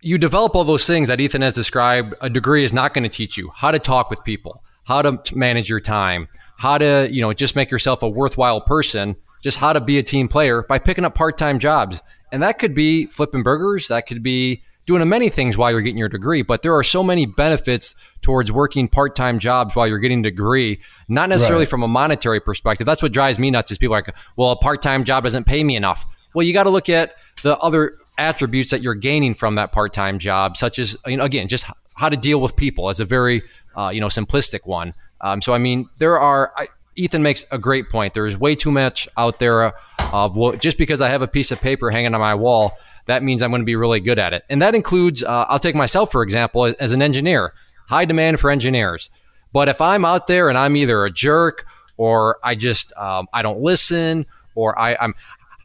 you develop all those things that Ethan has described. A degree is not going to teach you how to talk with people, how to manage your time, how to, you know, just make yourself a worthwhile person, just how to be a team player by picking up part-time jobs. And that could be flipping burgers, that could be doing many things while you're getting your degree, but there are so many benefits towards working part-time jobs while you're getting a degree, not necessarily right. from a monetary perspective. That's what drives me nuts is people like, well, a part-time job doesn't pay me enough. Well, you got to look at the other attributes that you're gaining from that part-time job, such as you know, again, just how to deal with people as a very uh, you know simplistic one. Um, so I mean, there are. I, Ethan makes a great point. There's way too much out there of what, just because I have a piece of paper hanging on my wall, that means I'm going to be really good at it. And that includes, uh, I'll take myself for example, as an engineer, high demand for engineers. But if I'm out there and I'm either a jerk or I just um, I don't listen or I, I'm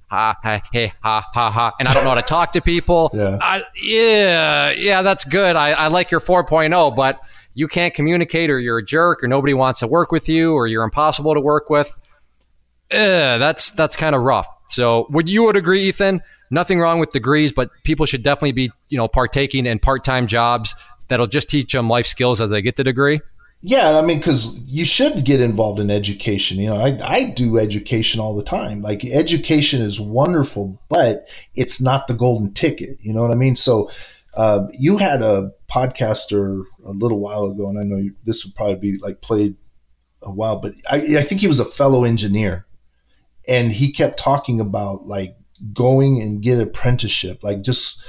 ha ha hey ha ha ha and I don't know how to talk to people. Yeah, I, yeah, yeah, that's good. I, I like your 4.0, but you can't communicate or you're a jerk or nobody wants to work with you or you're impossible to work with. Eh, that's that's kind of rough. So would you would agree, Ethan? Nothing wrong with degrees, but people should definitely be you know partaking in part time jobs that'll just teach them life skills as they get the degree. Yeah, I mean, because you should get involved in education. You know, I, I do education all the time. Like, education is wonderful, but it's not the golden ticket. You know what I mean? So, uh, you had a podcaster a little while ago, and I know you, this would probably be like played a while, but I, I think he was a fellow engineer, and he kept talking about like going and get apprenticeship, like just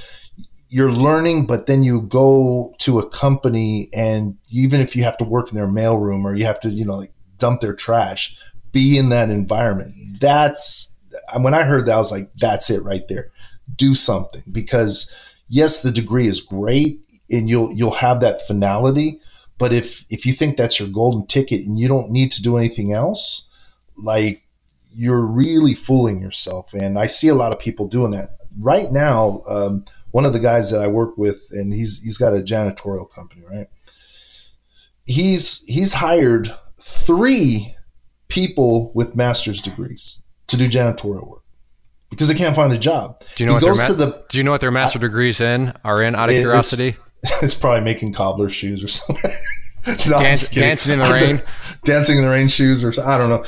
you're learning, but then you go to a company and even if you have to work in their mailroom or you have to, you know, like dump their trash, be in that environment. That's when I heard that, I was like, that's it right there. Do something because yes, the degree is great and you'll you'll have that finality. But if if you think that's your golden ticket and you don't need to do anything else, like you're really fooling yourself. And I see a lot of people doing that right now. Um, one of the guys that I work with, and he's he's got a janitorial company, right? He's he's hired three people with master's degrees to do janitorial work because they can't find a job. Do you know he what their ma- the, Do you know what their master degrees in are in? Out of it, curiosity, it's, probably making cobbler shoes or something. no, Dance, dancing in the rain, dancing in the rain shoes, or I don't know.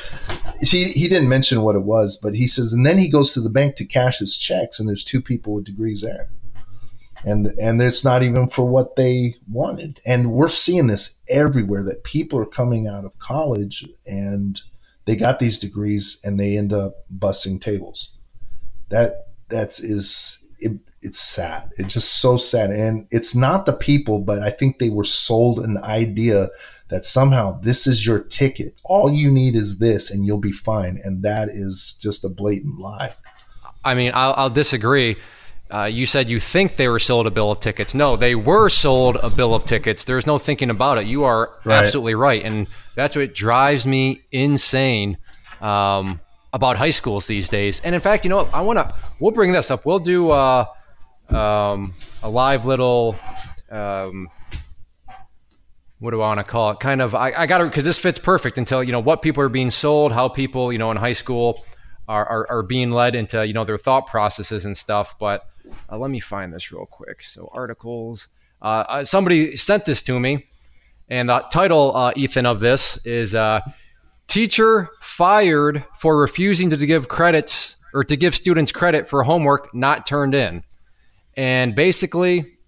He he didn't mention what it was, but he says, and then he goes to the bank to cash his checks, and there's two people with degrees there. And and it's not even for what they wanted. And we're seeing this everywhere that people are coming out of college and they got these degrees and they end up busting tables. That that's is it, it's sad it's just so sad and it's not the people but i think they were sold an idea that somehow this is your ticket all you need is this and you'll be fine and that is just a blatant lie i mean i'll, I'll disagree uh, you said you think they were sold a bill of tickets. No, they were sold a bill of tickets. There's no thinking about it. You are right. absolutely right, and that's what drives me insane um, about high schools these days. And in fact, you know, I want to. We'll bring this up. We'll do uh, um, a live little. Um, what do I want to call it? Kind of. I, I got to because this fits perfect until you know what people are being sold, how people you know in high school are, are, are being led into you know their thought processes and stuff. But uh, let me find this real quick. So articles. Uh, uh, somebody sent this to me, and the title, uh, Ethan, of this is uh, "Teacher Fired for Refusing to give credits or to give students credit for homework not turned in." And basically,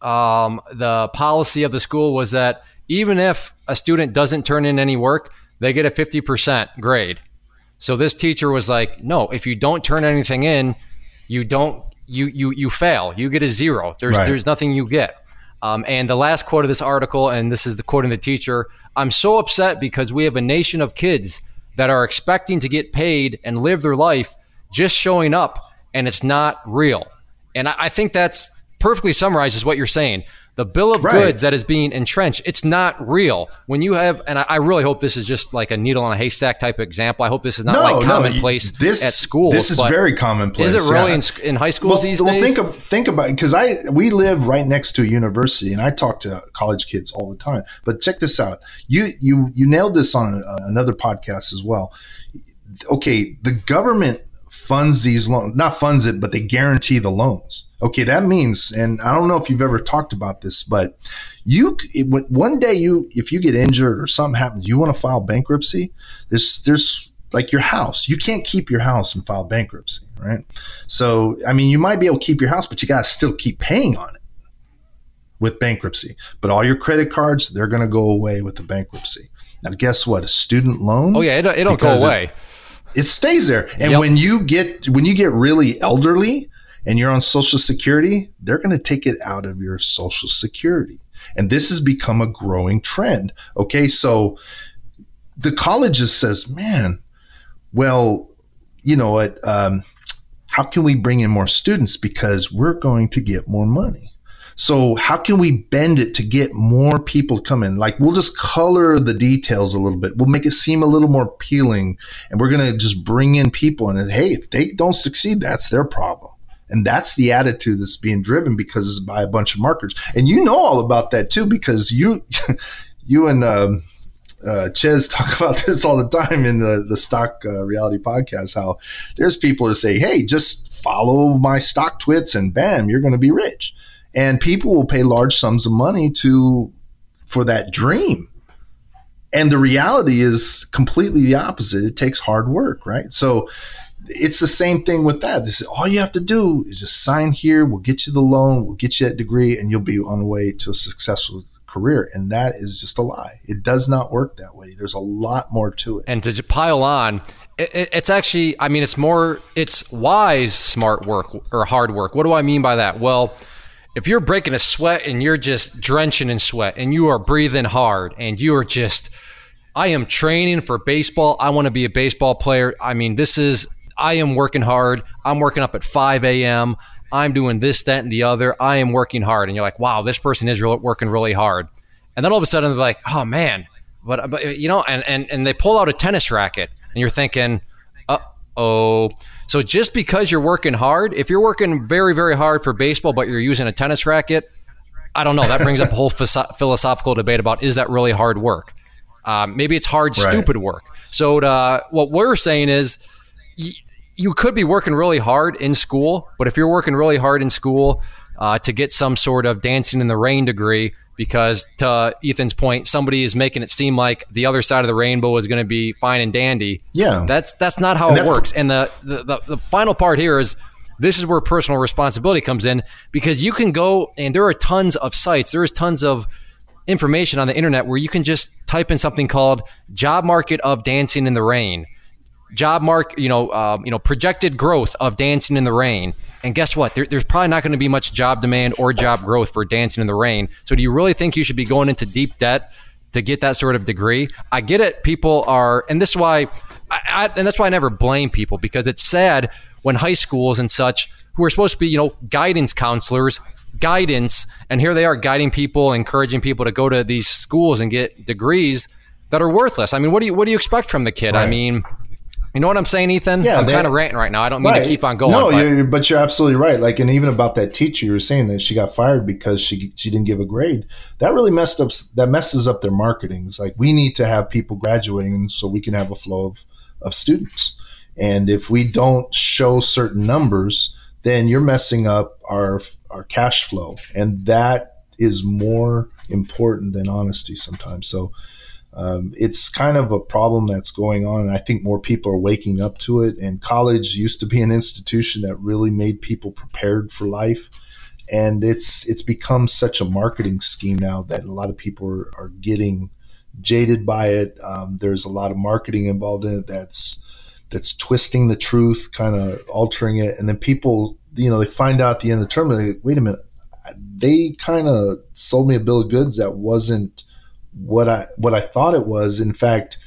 um, the policy of the school was that even if a student doesn't turn in any work, they get a 50% grade. So this teacher was like, "No, if you don't turn anything in, you don't you you you fail. You get a zero. There's right. there's nothing you get. Um, and the last quote of this article, and this is the quote of the teacher: "I'm so upset because we have a nation of kids that are expecting to get paid and live their life just showing up, and it's not real." And I, I think that's perfectly summarizes what you're saying the bill of right. goods that is being entrenched it's not real when you have and I, I, really hope this is just like a needle in a haystack type example i hope this is not no, like commonplace no, this, at school. this is very commonplace is it really yeah. in, in, high schools well, these well, days think of think about because i we live right next to a university and i talk to college kids all the time but check this out you you you nailed this on uh, another podcast as well okay the government funds these loans, not funds it, but they guarantee the loans. Okay, that means, and I don't know if you've ever talked about this, but you one day you if you get injured or something happens, you want to file bankruptcy. There's there's like your house, you can't keep your house and file bankruptcy, right? So I mean, you might be able to keep your house, but you got to still keep paying on it with bankruptcy. But all your credit cards, they're going to go away with the bankruptcy. Now, guess what? A student loan. Oh yeah, it, it'll go away. It, it stays there. And yep. when you get when you get really elderly and you're on Social Security, they're going to take it out of your Social Security. And this has become a growing trend. Okay, so the colleges says, man, well, you know what? Um, how can we bring in more students because we're going to get more money? So how can we bend it to get more people to come in? Like we'll just color the details a little bit. We'll make it seem a little more appealing, and we're going to just bring in people. And hey, if they don't succeed, that's their problem. And that's the attitude that's being driven because it's by a bunch of marketers. And you know all about that too, because you, you and um, uh, Ches talk about this all the time in the the stock uh, reality podcast. How there's people who say, "Hey, just follow my StockTwits, and bam, you're going to be rich." And people will pay large sums of money to for that dream. And the reality is completely the opposite. It takes hard work, right? So it's the same thing with that. This is all you have to do is just sign here. We'll get you the loan. We'll get you that degree, and you'll be on the way to a successful career. And that is just a lie. It does not work that way. There's a lot more to it. And to pile on, it's actually, I mean, it's more, it's wise, smart work or hard work. What do I mean by that? Well, if you're breaking a sweat and you're just drenching in sweat and you are breathing hard and you are just, I am training for baseball. I want to be a baseball player. I mean, this is, I am working hard. I'm working up at 5 a.m. I'm doing this, that, and the other. I am working hard. And you're like, wow, this person is working really hard. And then all of a sudden they're like, oh man, but, but you know, and, and, and they pull out a tennis racket and you're thinking, uh oh. So just because you're working hard, if you're working very, very hard for baseball, but you're using a tennis racket, I don't know. That brings up a whole philosophical debate about is that really hard work? Um, maybe it's hard, right. stupid work. So to, what we're saying is y- you could be working really hard in school, but if you're working really hard in school uh, to get some sort of dancing in the rain degree, because to Ethan's point, somebody is making it seem like the other side of the rainbow is going to be fine and dandy. Yeah, that's that's not how and it works. And the, the, the the final part here is this is where personal responsibility comes in because you can go and there are tons of sites, there is tons of information on the internet where you can just type in something called job market of dancing in the rain, job mark, you know, um, you know, projected growth of dancing in the rain and guess what? There, there's probably not going to be much job demand or job growth for dancing in the rain. So do you really think you should be going into deep debt to get that sort of degree? I get it. People are, and this is why, I, I, and that's why I never blame people because it's sad when high schools and such who are supposed to be, you know, guidance counselors, guidance, and here they are guiding people, encouraging people to go to these schools and get degrees that are worthless. I mean, what do you what do you expect from the kid? Right. I mean, you know what I'm saying, Ethan? Yeah, I'm kind of ranting right now. I don't mean right. to keep on going. No, but. You're, but you're absolutely right. Like, and even about that teacher, you were saying that she got fired because she she didn't give a grade. That really messed up. That messes up their marketing. It's like we need to have people graduating so we can have a flow of, of students. And if we don't show certain numbers, then you're messing up our our cash flow, and that is more important than honesty sometimes. So um, it's kind of a problem that's going on. And I think more people are waking up to it. And college used to be an institution that really made people prepared for life. And it's it's become such a marketing scheme now that a lot of people are, are getting jaded by it. Um, there's a lot of marketing involved in it that's that's twisting the truth, kind of altering it, and then people, you know, they find out at the end of the term, they like, wait a minute, they kind of sold me a bill of goods that wasn't what I what I thought it was. In fact,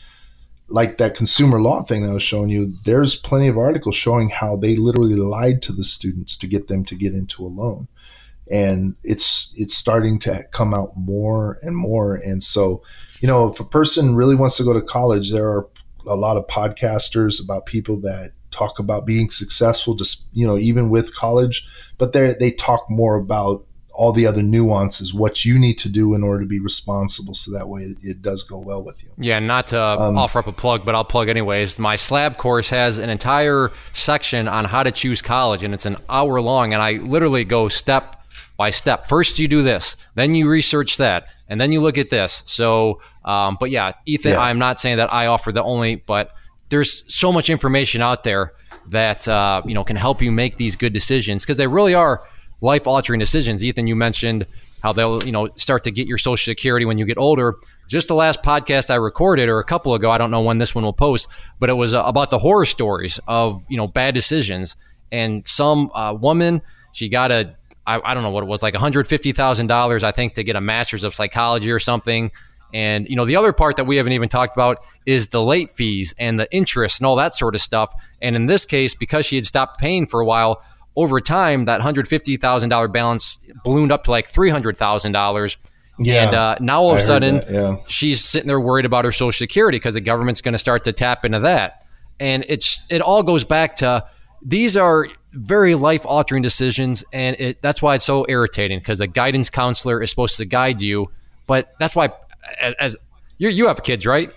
like that consumer law thing I was showing you, there's plenty of articles showing how they literally lied to the students to get them to get into a loan. And it's it's starting to come out more and more. And so, you know, if a person really wants to go to college, there are a lot of podcasters about people that talk about being successful just you know even with college but they they talk more about all the other nuances, what you need to do in order to be responsible, so that way it, it does go well with you. Yeah, not to um, offer up a plug, but I'll plug anyways. My slab course has an entire section on how to choose college, and it's an hour long, and I literally go step by step. First, you do this, then you research that, and then you look at this. So, um, but yeah, Ethan, yeah. I'm not saying that I offer the only, but there's so much information out there that uh, you know can help you make these good decisions because they really are life altering decisions. Ethan, you mentioned how they'll, you know, start to get your social security when you get older. Just the last podcast I recorded or a couple ago, I don't know when this one will post, but it was uh, about the horror stories of, you know, bad decisions. and some uh, woman she got a I, I don't know what it was like $150,000 I think to get a master's of psychology or something and you know the other part that we haven't even talked about is the late fees and the interest and all that sort of stuff and in this case because she had stopped paying for a while over time that $150,000 balance ballooned up to like $300,000 Yeah, and uh, now all of a sudden that, yeah. she's sitting there worried about her social security because the government's going to start to tap into that. And it's it all goes back to these are very life altering decisions and it, that's why it's so irritating because a guidance counselor is supposed to guide you. But that's why as, as you you have kids right?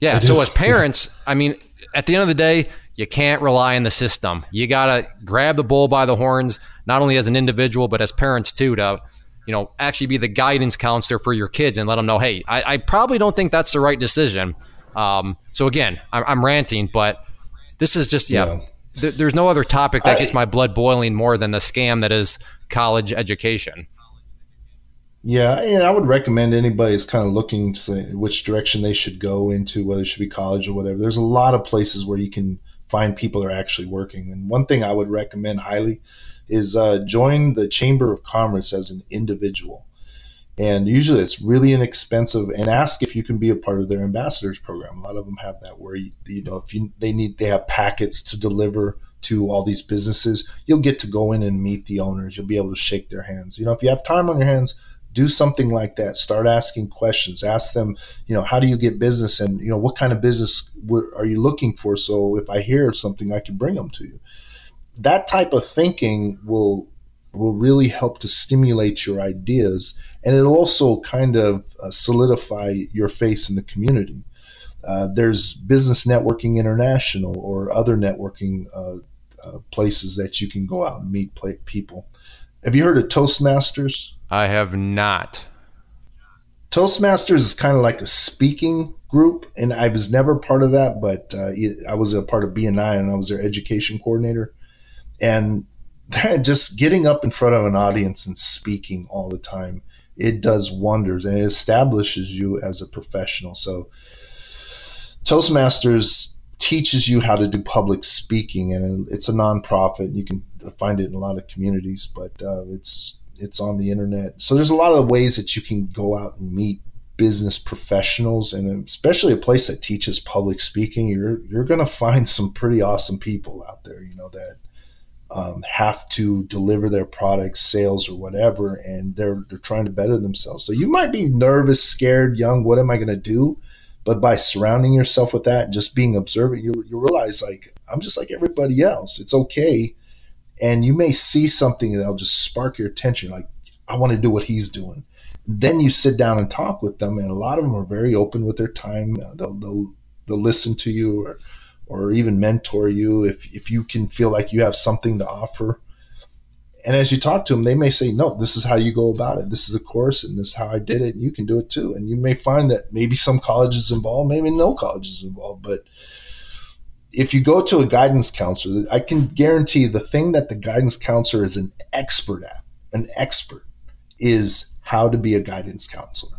Yeah so as parents i mean at the end of the day you can't rely on the system you got to grab the bull by the horns not only as an individual but as parents too to you know actually be the guidance counselor for your kids and let them know hey i, I probably don't think that's the right decision um, so again I'm, I'm ranting but this is just yeah, Yeah. Th- there's no other topic that I- gets my blood boiling more than the scam that is college education Yeah, and I would recommend anybody is kind of looking to say which direction they should go into, whether it should be college or whatever. There's a lot of places where you can find people are actually working. And one thing I would recommend highly is uh, join the Chamber of Commerce as an individual. And usually it's really inexpensive. And ask if you can be a part of their ambassadors program. A lot of them have that where you, you know if you they need they have packets to deliver to all these businesses, you'll get to go in and meet the owners. You'll be able to shake their hands. You know, if you have time on your hands, do something like that. Start asking questions. Ask them you know how do you get business? And you know what kind of business are you looking for? So if i hear something i can bring them to you. That type of thinking will will really help to stimulate your ideas and it'll also kind of uh, solidify your face in the community. Uh, there's business networking international or other networking uh, uh, places that you can go out and meet pla people. Have you heard of toastmasters i have not Toastmasters is kind of like a speaking group, and I was never part of that, but uh, I was a part of BNI, and I was their education coordinator. And just getting up in front of an audience and speaking all the time, it does wonders, and it establishes you as a professional. So, Toastmasters teaches you how to do public speaking, and it's a nonprofit. You can find it in a lot of communities, but uh, it's it's on the internet. So there's a lot of ways that you can go out and meet business professionals, and especially a place that teaches public speaking. You're you're going to find some pretty awesome people out there. You know that um, have to deliver their products, sales, or whatever, and they're they're trying to better themselves. So you might be nervous, scared, young. What am I going to do? But by surrounding yourself with that, and just being observant, you you realize like I'm just like everybody else. It's okay and you may see something that'll just spark your attention like i want to do what he's doing. Then you sit down and talk with them and a lot of them are very open with their time. They'll, they'll, they'll listen to you or, or even mentor you if, if you can feel like you have something to offer. And as you talk to them they may say no this is how you go about it. This is the course and this is how i did it and you can do it too. And you may find that maybe some colleges involved maybe no colleges involved but if you go to a guidance counselor, I can guarantee the thing that the guidance counselor is an expert at, an expert, is how to be a guidance counselor.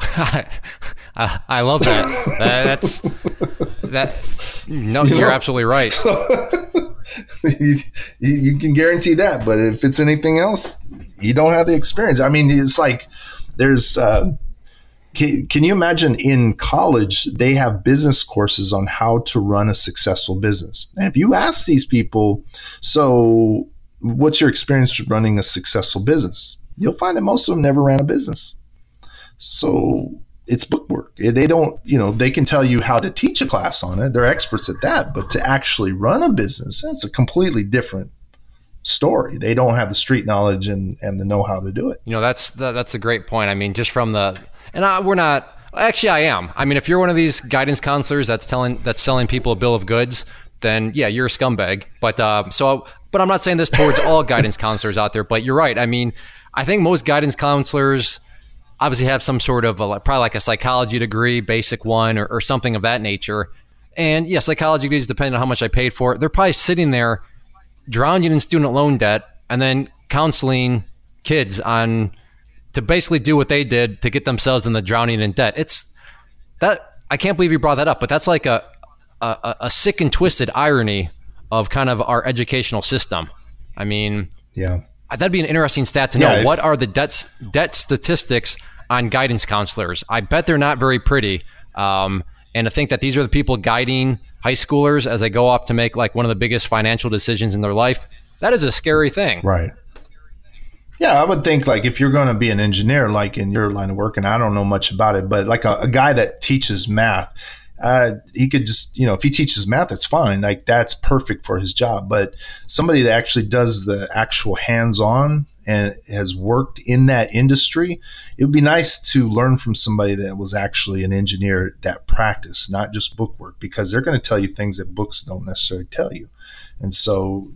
I, I love that. that. That's that. No, You you are absolutely right. you, you can guarantee that, but if it's anything else, you don't have the experience. I mean, it's like there's. Uh, can, can you imagine in college they have business courses on how to run a successful business? And if you ask these people, so what's your experience running a successful business? You'll find that most of them never ran a business. So it's bookwork. They don't, you know, they can tell you how to teach a class on it. They're experts at that, but to actually run a business, that's a completely different story. They don't have the street knowledge and, and the know how to do it. You know, that's that, that's a great point. I mean, just from the and I, we're not actually. I am. I mean, if you're one of these guidance counselors that's telling that's selling people a bill of goods, then yeah, you're a scumbag. But uh, so, but I'm not saying this towards all guidance counselors out there. But you're right. I mean, I think most guidance counselors obviously have some sort of a, probably like a psychology degree, basic one, or, or something of that nature. And yeah, psychology degrees depending on how much I paid for it. They're probably sitting there drowning in student loan debt and then counseling kids on to basically do what they did to get themselves in the drowning in debt. It's that I can't believe you brought that up, but that's like a a, a sick and twisted irony of kind of our educational system. I mean, yeah, that'd be an interesting stat to know. Yeah, what are the debt debt statistics on guidance counselors? I bet they're not very pretty. Um, and to think that these are the people guiding high schoolers as they go off to make like one of the biggest financial decisions in their life, that is a scary thing. Right. Yeah, I would think like if you're going to be an engineer, like in your line of work, and I don't know much about it, but like a, a guy that teaches math, uh, he could just, you know, if he teaches math, that's fine. Like that's perfect for his job. But somebody that actually does the actual hands on and has worked in that industry, it would be nice to learn from somebody that was actually an engineer that practiced, not just book work, because they're going to tell you things that books don't necessarily tell you. And so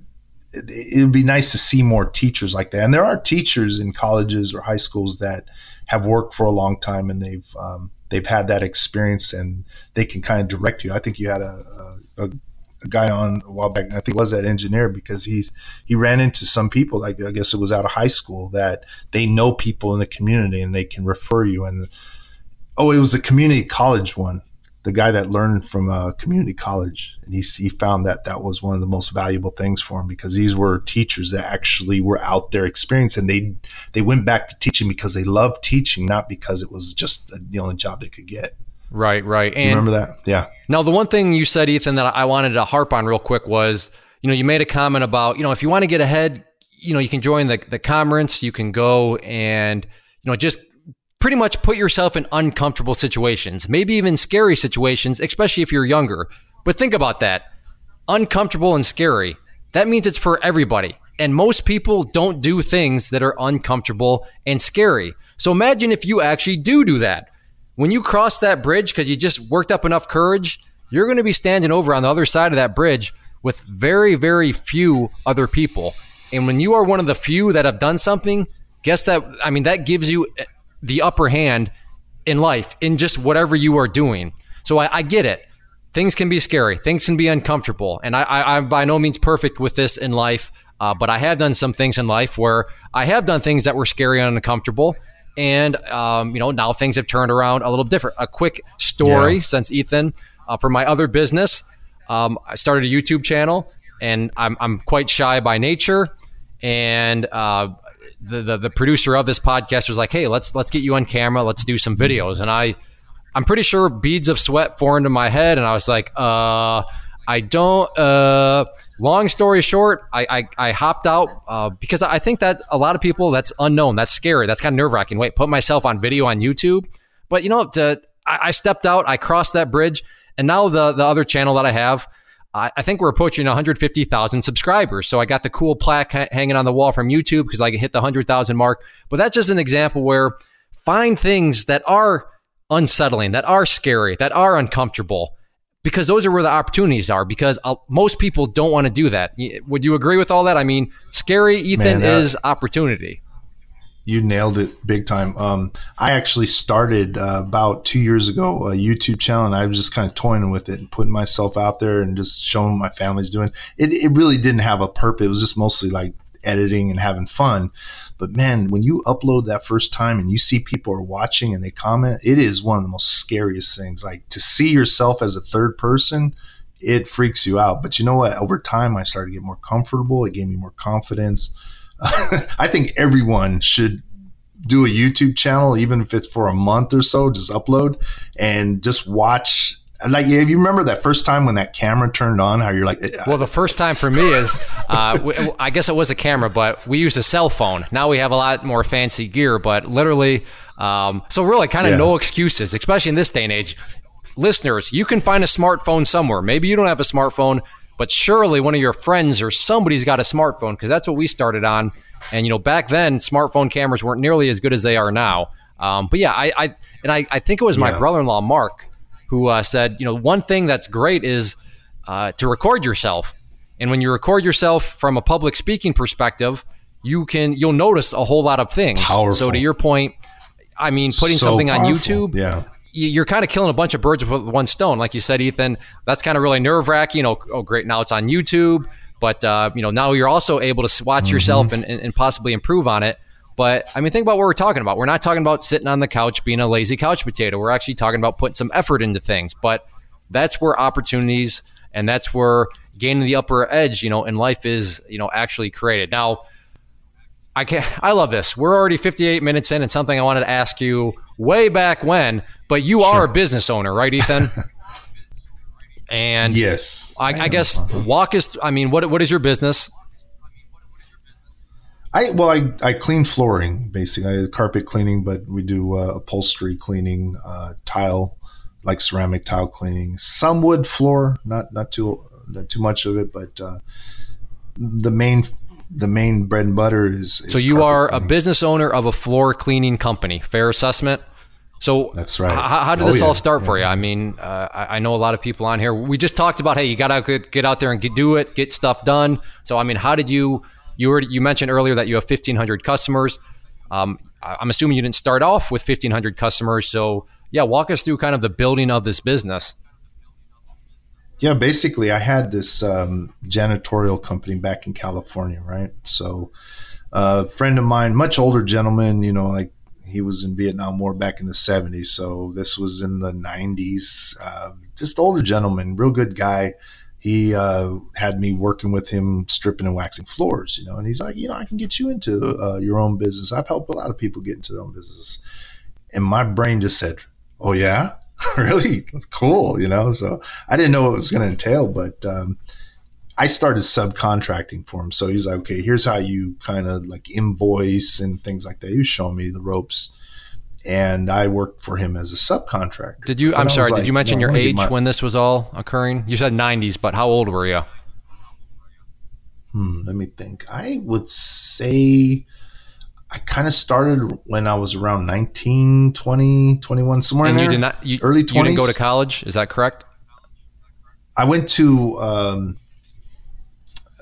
it would be nice to see more teachers like that. And there are teachers in colleges or high schools that have worked for a long time and they've um, they've had that experience and they can kind of direct you. I think you had a, a, a guy on a while back. I think was that engineer because he's he ran into some people like I guess it was out of high school that they know people in the community and they can refer you and. Oh, it was a community college one the guy that learned from a community college, and he, he found that that was one of the most valuable things for him because these were teachers that actually were out there experiencing. They they went back to teaching because they loved teaching, not because it was just uh, the only job they could get. Right, right. And remember that? Yeah. Now, the one thing you said, Ethan, that I wanted to harp on real quick was, you know, you made a comment about, you know, if you want to get ahead, you know, you can join the the conference, you can go and you know just pretty much put yourself in uncomfortable situations, maybe even scary situations, especially if you're younger. But think about that uncomfortable and scary. That means it's for everybody. And most people don't do things that are uncomfortable and scary. So imagine if you actually do do that. When you cross that bridge because you just worked up enough courage, you're going to be standing over on the other side of that bridge with very, very few other people. And when you are one of the few that have done something, guess that, I mean, that gives you the upper hand in life in just whatever you are doing. So I, I get it. Things can be scary. Things can be uncomfortable. And I, I'm by no means perfect with this in life, uh, but I have done some things in life where I have done things that were scary and uncomfortable. And, um, you know, now things have turned around a little different. A quick story yeah. since Ethan, uh, for my other business, um, I started a YouTube channel and I'm, I'm quite shy by nature. And uh, the, the, the producer of this podcast was like, "Hey, let's let's get you on camera. Let's do some videos." And I, I'm pretty sure beads of sweat formed in my head, and I was like, "Uh, I don't." Uh, long story short, I I, I hopped out uh, because I think that a lot of people that's unknown, that's scary, that's kind of nerve wracking. Wait, put myself on video on YouTube, but you know, to, I, I stepped out, I crossed that bridge, and now the the other channel that I have I think we're approaching 150,000 subscribers. So I got the cool plaque hanging on the wall from YouTube because I hit the 100,000 mark. But that's just an example where find things that are unsettling, that are scary, that are uncomfortable, because those are where the opportunities are. Because uh, most people don't want to do that. Would you agree with all that? I mean, scary, Ethan, Man, is opportunity you nailed it big time. Um, I actually started uh, about two years ago a YouTube channel, and I was just kind of toying with it and putting myself out there and just showing what my family's doing. It, it really didn't have a purpose. It was just mostly like editing and having fun. But man, when you upload that first time and you see people are watching and they comment, it is one of the most scariest things. Like to see yourself as a third person, it freaks you out. But you know what? Over time, I started to get more comfortable. It gave me more confidence I think everyone should do a YouTube channel, even if it's for a month or so, just upload and just watch. Like, if you remember that first time when that camera turned on, how you're like, well, the first time for me is, uh, I guess it was a camera, but we used a cell phone. Now we have a lot more fancy gear, but literally, um, so really kind of yeah. no excuses, especially in this day and age. Listeners, you can find a smartphone somewhere. Maybe you don't have a smartphone but surely one of your friends or somebody's got a smartphone because that's what we started on. And you know, back then smartphone cameras weren't nearly as good as they are now. Um, but yeah, I, I and I, I think it was my yeah. brother-in-law Mark who uh, said, you know, one thing that's great is uh, to record yourself. And when you record yourself from a public speaking perspective, you can you'll notice a whole lot of things. Powerful. So to your point, I mean, putting so something powerful. on YouTube, yeah you're kind of killing a bunch of birds with one stone, like you said, Ethan. That's kind of really nerve wracking. You know, oh great, now it's on YouTube, but uh, you know now you're also able to watch mm-hmm. yourself and, and, and, possibly improve on it. But I mean, think about what we're talking about. We're not talking about sitting on the couch being a lazy couch potato. We're actually talking about putting some effort into things. But that's where opportunities and that's where gaining the upper edge, you know, in life is, you know, actually created. Now, I can I love this. We're already 58 minutes in and something I wanted to ask you way back when, but you are a business owner, right, Ethan? and yes, I, I guess walk us. I mean, what what is your business? I well, I, I clean flooring basically, I, carpet cleaning, but we do uh, upholstery cleaning, uh, tile, like ceramic tile cleaning, some wood floor, not not too not too much of it, but uh, the main the main bread and butter is. is so you are cleaning. a business owner of a floor cleaning company. Fair assessment. So that's right. How, how did oh, this yeah. all start yeah. for you? I mean, uh, I, I, know a lot of people on here. We just talked about, hey, you got to get out there and get, do it, get stuff done. So, I mean, how did you you were you mentioned earlier that you have 1,500 customers. Um, I'm assuming you didn't start off with 1,500 customers. So yeah, walk us through kind of the building of this business. Yeah, basically, I had this um, janitorial company back in California, right? So, uh, a friend of mine, much older gentleman, you know, like he was in Vietnam War back in the 70s. So this was in the 90s. Uh, just older gentleman, real good guy he uh, had me working with him stripping and waxing floors, you know, and he's like, you know, I can get you into uh, your own business. I've helped a lot of people get into their own business. And my brain just said, oh, yeah, really? Cool, you know? So I didn't know what it was going to entail, but um, I started subcontracting for him. So he's like, okay, here's how you kind of like invoice and things like that. He was showing me the ropes and I worked for him as a subcontractor. Did you? I'm sorry. Like, did you mention your age my, when this was all occurring? You said 90s, but how old were you? Hmm, let me think. I would say I kind of started when I was around 19, 20, 21, somewhere and in you there. did not you, early 20s. You didn't go to college. Is that correct? I went to um,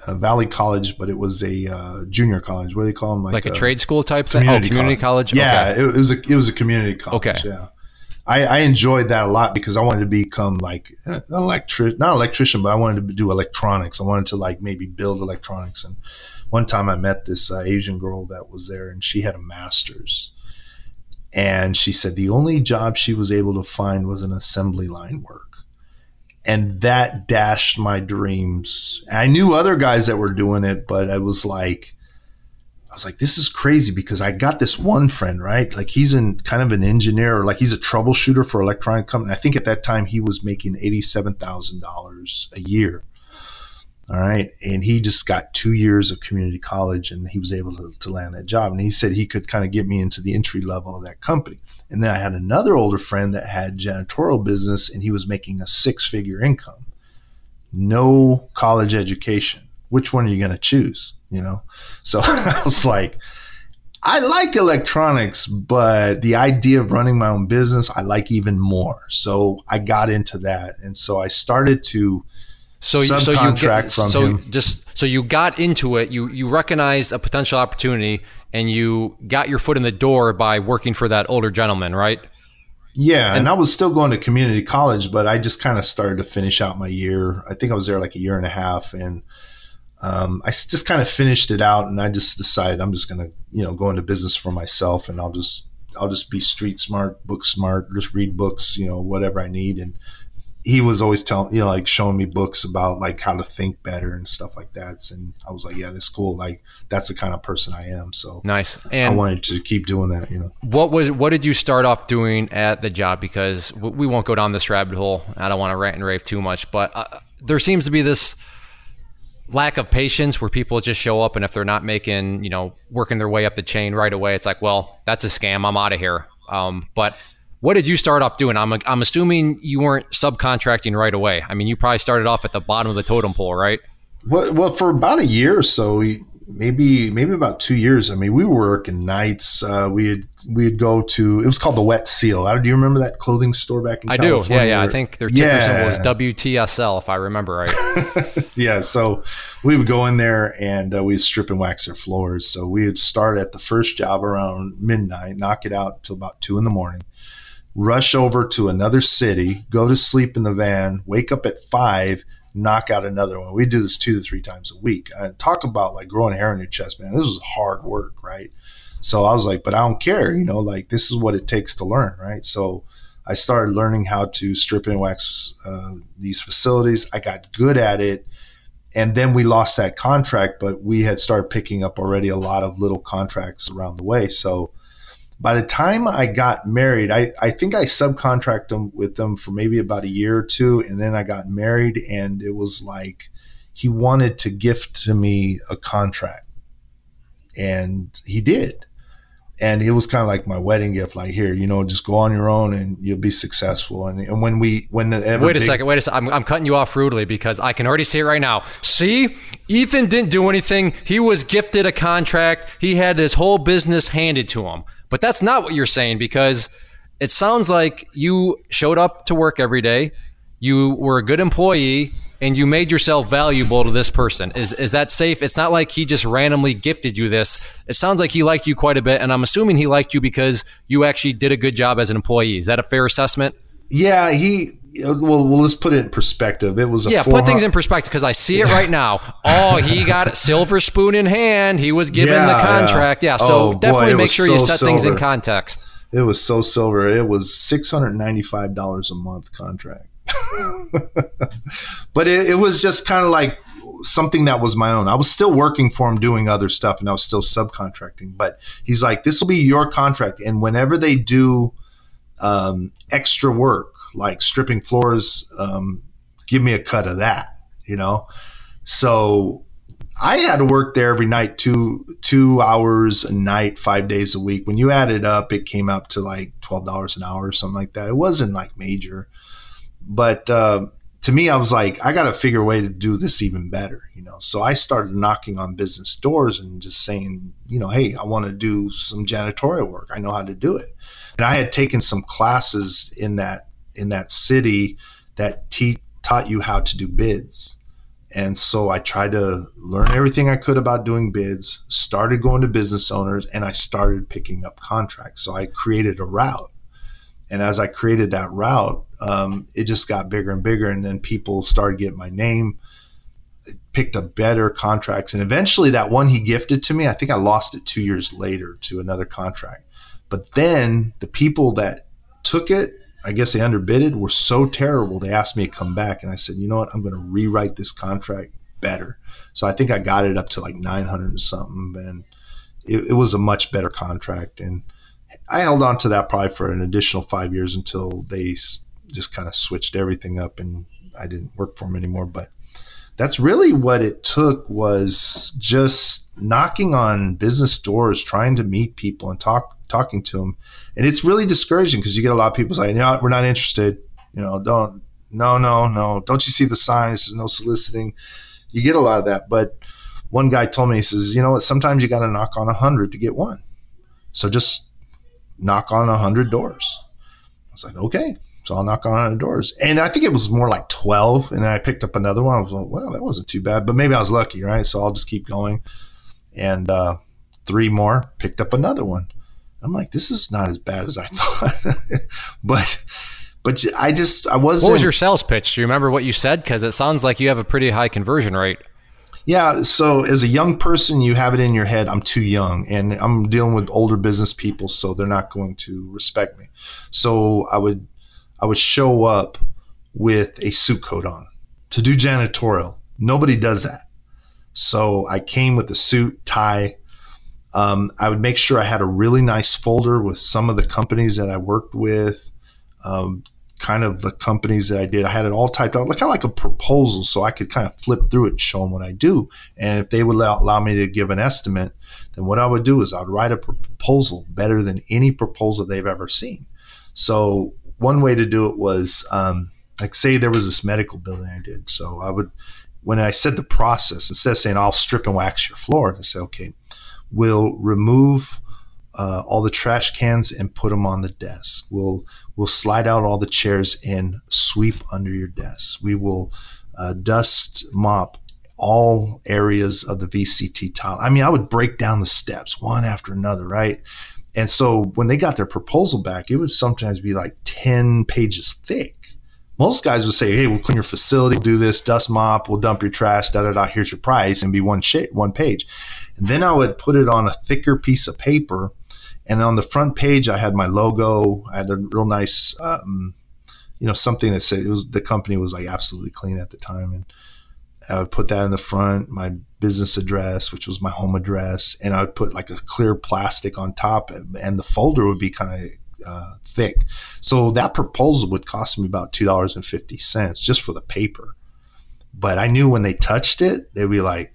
Valley College, but it was a uh, junior college. What do they call them? Like, like a, a, trade school type thing? Oh, community college. college? Yeah, okay. it, it, was a it was a community college. Okay. Yeah, I, I, enjoyed that a lot because I wanted to become like an electric, not electrician, but I wanted to do electronics. I wanted to like maybe build electronics. And one time I met this uh, Asian girl that was there, and she had a master's. And she said the only job she was able to find was an assembly line work and that dashed my dreams. I knew other guys that were doing it, but I was like, I was like, this is crazy because I got this one friend, right? Like he's in kind of an engineer or like he's a troubleshooter for electronic company. I think at that time he was making eighty-seven thousand dollars a year. All right. And he just got two years of community college and he was able to, to land that job. And he said he could kind of get me into the entry level of that company. And then I had another older friend that had janitorial business and he was making a six figure income. No college education. Which one are you going to choose? You know? So I was like, I like electronics, but the idea of running my own business, I like even more. So I got into that. And so I started to so, you, so you get, so him. just so you got into it, you you recognized a potential opportunity, and you got your foot in the door by working for that older gentleman, right? Yeah, and, and I was still going to community college, but I just kind of started to finish out my year. I think I was there like a year and a half, and um, I just kind of finished it out, and I just decided I'm just gonna, you know, go into business for myself, and I'll just I'll just be street smart, book smart, just read books, you know, whatever I need, and he was always telling, you know, like showing me books about like how to think better and stuff like that. And I was like, yeah, that's cool. Like that's the kind of person I am. So nice. And I wanted to keep doing that, you know. What was, what did you start off doing at the job? Because we won't go down this rabbit hole. I don't want to rant and rave too much, but uh, there seems to be this lack of patience where people just show up and if they're not making, you know, working their way up the chain right away, it's like, well, that's a scam. I'm out of here. Um, but what did you start off doing? I'm, I'm assuming you weren't subcontracting right away. I mean, you probably started off at the bottom of the totem pole, right? Well, well for about a year or so, maybe maybe about two years. I mean, we were working nights. Uh, we had we'd go to it was called the Wet Seal. Do you remember that clothing store back in? I California? do. Yeah, yeah. I think their ticker yeah. symbol was WTSL, if I remember right. yeah. So we would go in there and uh, we'd strip and wax their floors. So we would start at the first job around midnight, knock it out till about two in the morning rush over to another city, go to sleep in the van, wake up at five, knock out another one. We do this two to three times a week. And talk about like growing hair on your chest, man. This is hard work, right? So I was like, but I don't care, you know, like this is what it takes to learn, right? So I started learning how to strip and wax uh, these facilities. I got good at it. and then we lost that contract, but we had started picking up already a lot of little contracts around the way. So by the time I got married, I, I think I subcontracted them with them for maybe about a year or two. And then I got married, and it was like he wanted to gift to me a contract. And he did. And it was kind of like my wedding gift like here you know just go on your own and you'll be successful. And, and when we when the wait a big, second wait a second I'm, I'm cutting you off rudely because i can already see it right now. See ethan didn't do anything. He was gifted a contract. He had his whole business handed to him but that's not what you're saying because it sounds like you showed up to work every day you were a good employee and you made yourself valuable to this person. Is is that safe? It's not like he just randomly gifted you this. It sounds like he liked you quite a bit, and I'm assuming he liked you because you actually did a good job as an employee. Is that a fair assessment? Yeah, he. Well, well let's put it in perspective. It was yeah. Put things in perspective because I see it right now. Oh, he got a silver spoon in hand. He was given yeah, the contract. Yeah. yeah so oh, definitely boy, make sure so you set silver. things in context. It was so silver. It was six hundred ninety five dollars a month contract. but it, it was just kind of like something that was my own. I was still working for him doing other stuff and I was still subcontracting. But he's like, this will be your contract. And whenever they do um, extra work, like stripping floors, um, give me a cut of that, you know? So I had to work there every night, two two hours a night, five days a week. When you add it up, it came up to like twelve dollars an hour or something like that. It wasn't like major but uh, to me, I was like, I got to figure a way to do this even better, you know. So I started knocking on business doors and just saying, you know, hey, I want to do some janitorial work. I know how to do it. And I had taken some classes in that in that city that te- taught you how to do bids. And so I tried to learn everything I could about doing bids, started going to business owners, and I started picking up contracts. So I created a route. And as I created that route, um, it just got bigger and bigger. And then people started getting my name, picked up better contracts. And eventually, that one he gifted to me, I think I lost it two years later to another contract. But then the people that took it, I guess they underbidded, were so terrible. They asked me to come back. And I said, you know what? I'm going to rewrite this contract better. So I think I got it up to like 900 and something. And it, it was a much better contract. And I held on to that probably for an additional five years until they just kind of switched everything up and I didn't work for them anymore. But that's really what it took was just knocking on business doors, trying to meet people and talk talking to them. And it's really discouraging because you get a lot of people saying, "No, we're not interested." You know, don't, no, no, no. Don't you see the signs? no soliciting. You get a lot of that. But one guy told me, he says, "You know what? Sometimes you got to knock on a hundred to get one. So just knock on a hundred doors." I was like, "Okay." So I'll knock on doors. And I think it was more like 12. And then I picked up another one. I was like, well, that wasn't too bad. But maybe I was lucky, right? So I'll just keep going. And uh, three more, picked up another one. I'm like, this is not as bad as I thought. but but I just I wasn't. What was your sales pitch? Do you remember what you said? Because it sounds like you have a pretty high conversion rate. Yeah. So as a young person, you have it in your head, I'm too young, and I'm dealing with older business people, so they're not going to respect me. So I would I would show up with a suit coat on to do janitorial. Nobody does that. So I came with a suit, tie. Um, I would make sure I had a really nice folder with some of the companies that I worked with, um, kind of the companies that I did. I had it all typed out, like kind of like a proposal, so I could kind of flip through it show them what I do. And if they would allow, allow me to give an estimate, then what I would do is I'd write a proposal better than any proposal they've ever seen. So one way to do it was um, like say there was this medical building I did. So I would when I said the process, instead of saying I'll strip and wax your floor, I say, okay, we'll remove uh, all the trash cans and put them on the desk. We'll we'll slide out all the chairs and sweep under your desk. We will uh, dust mop all areas of the VCT tile. I mean, I would break down the steps one after another, right? And so when they got their proposal back, it would sometimes be like 10 pages thick. Most guys would say, Hey, we'll clean your facility, we'll do this, dust mop, we'll dump your trash, da da da, here's your price, and be one shit, one page. Then I would put it on a thicker piece of paper. And on the front page, I had my logo. I had a real nice, um, you know, something that said it was the company was like absolutely clean at the time. And I would put that in the front, my business address, which was my home address, and I would put like a clear plastic on top, and the folder would be kind of uh, thick. So that proposal would cost me about two dollars and fifty cents just for the paper. But I knew when they touched it, they'd be like,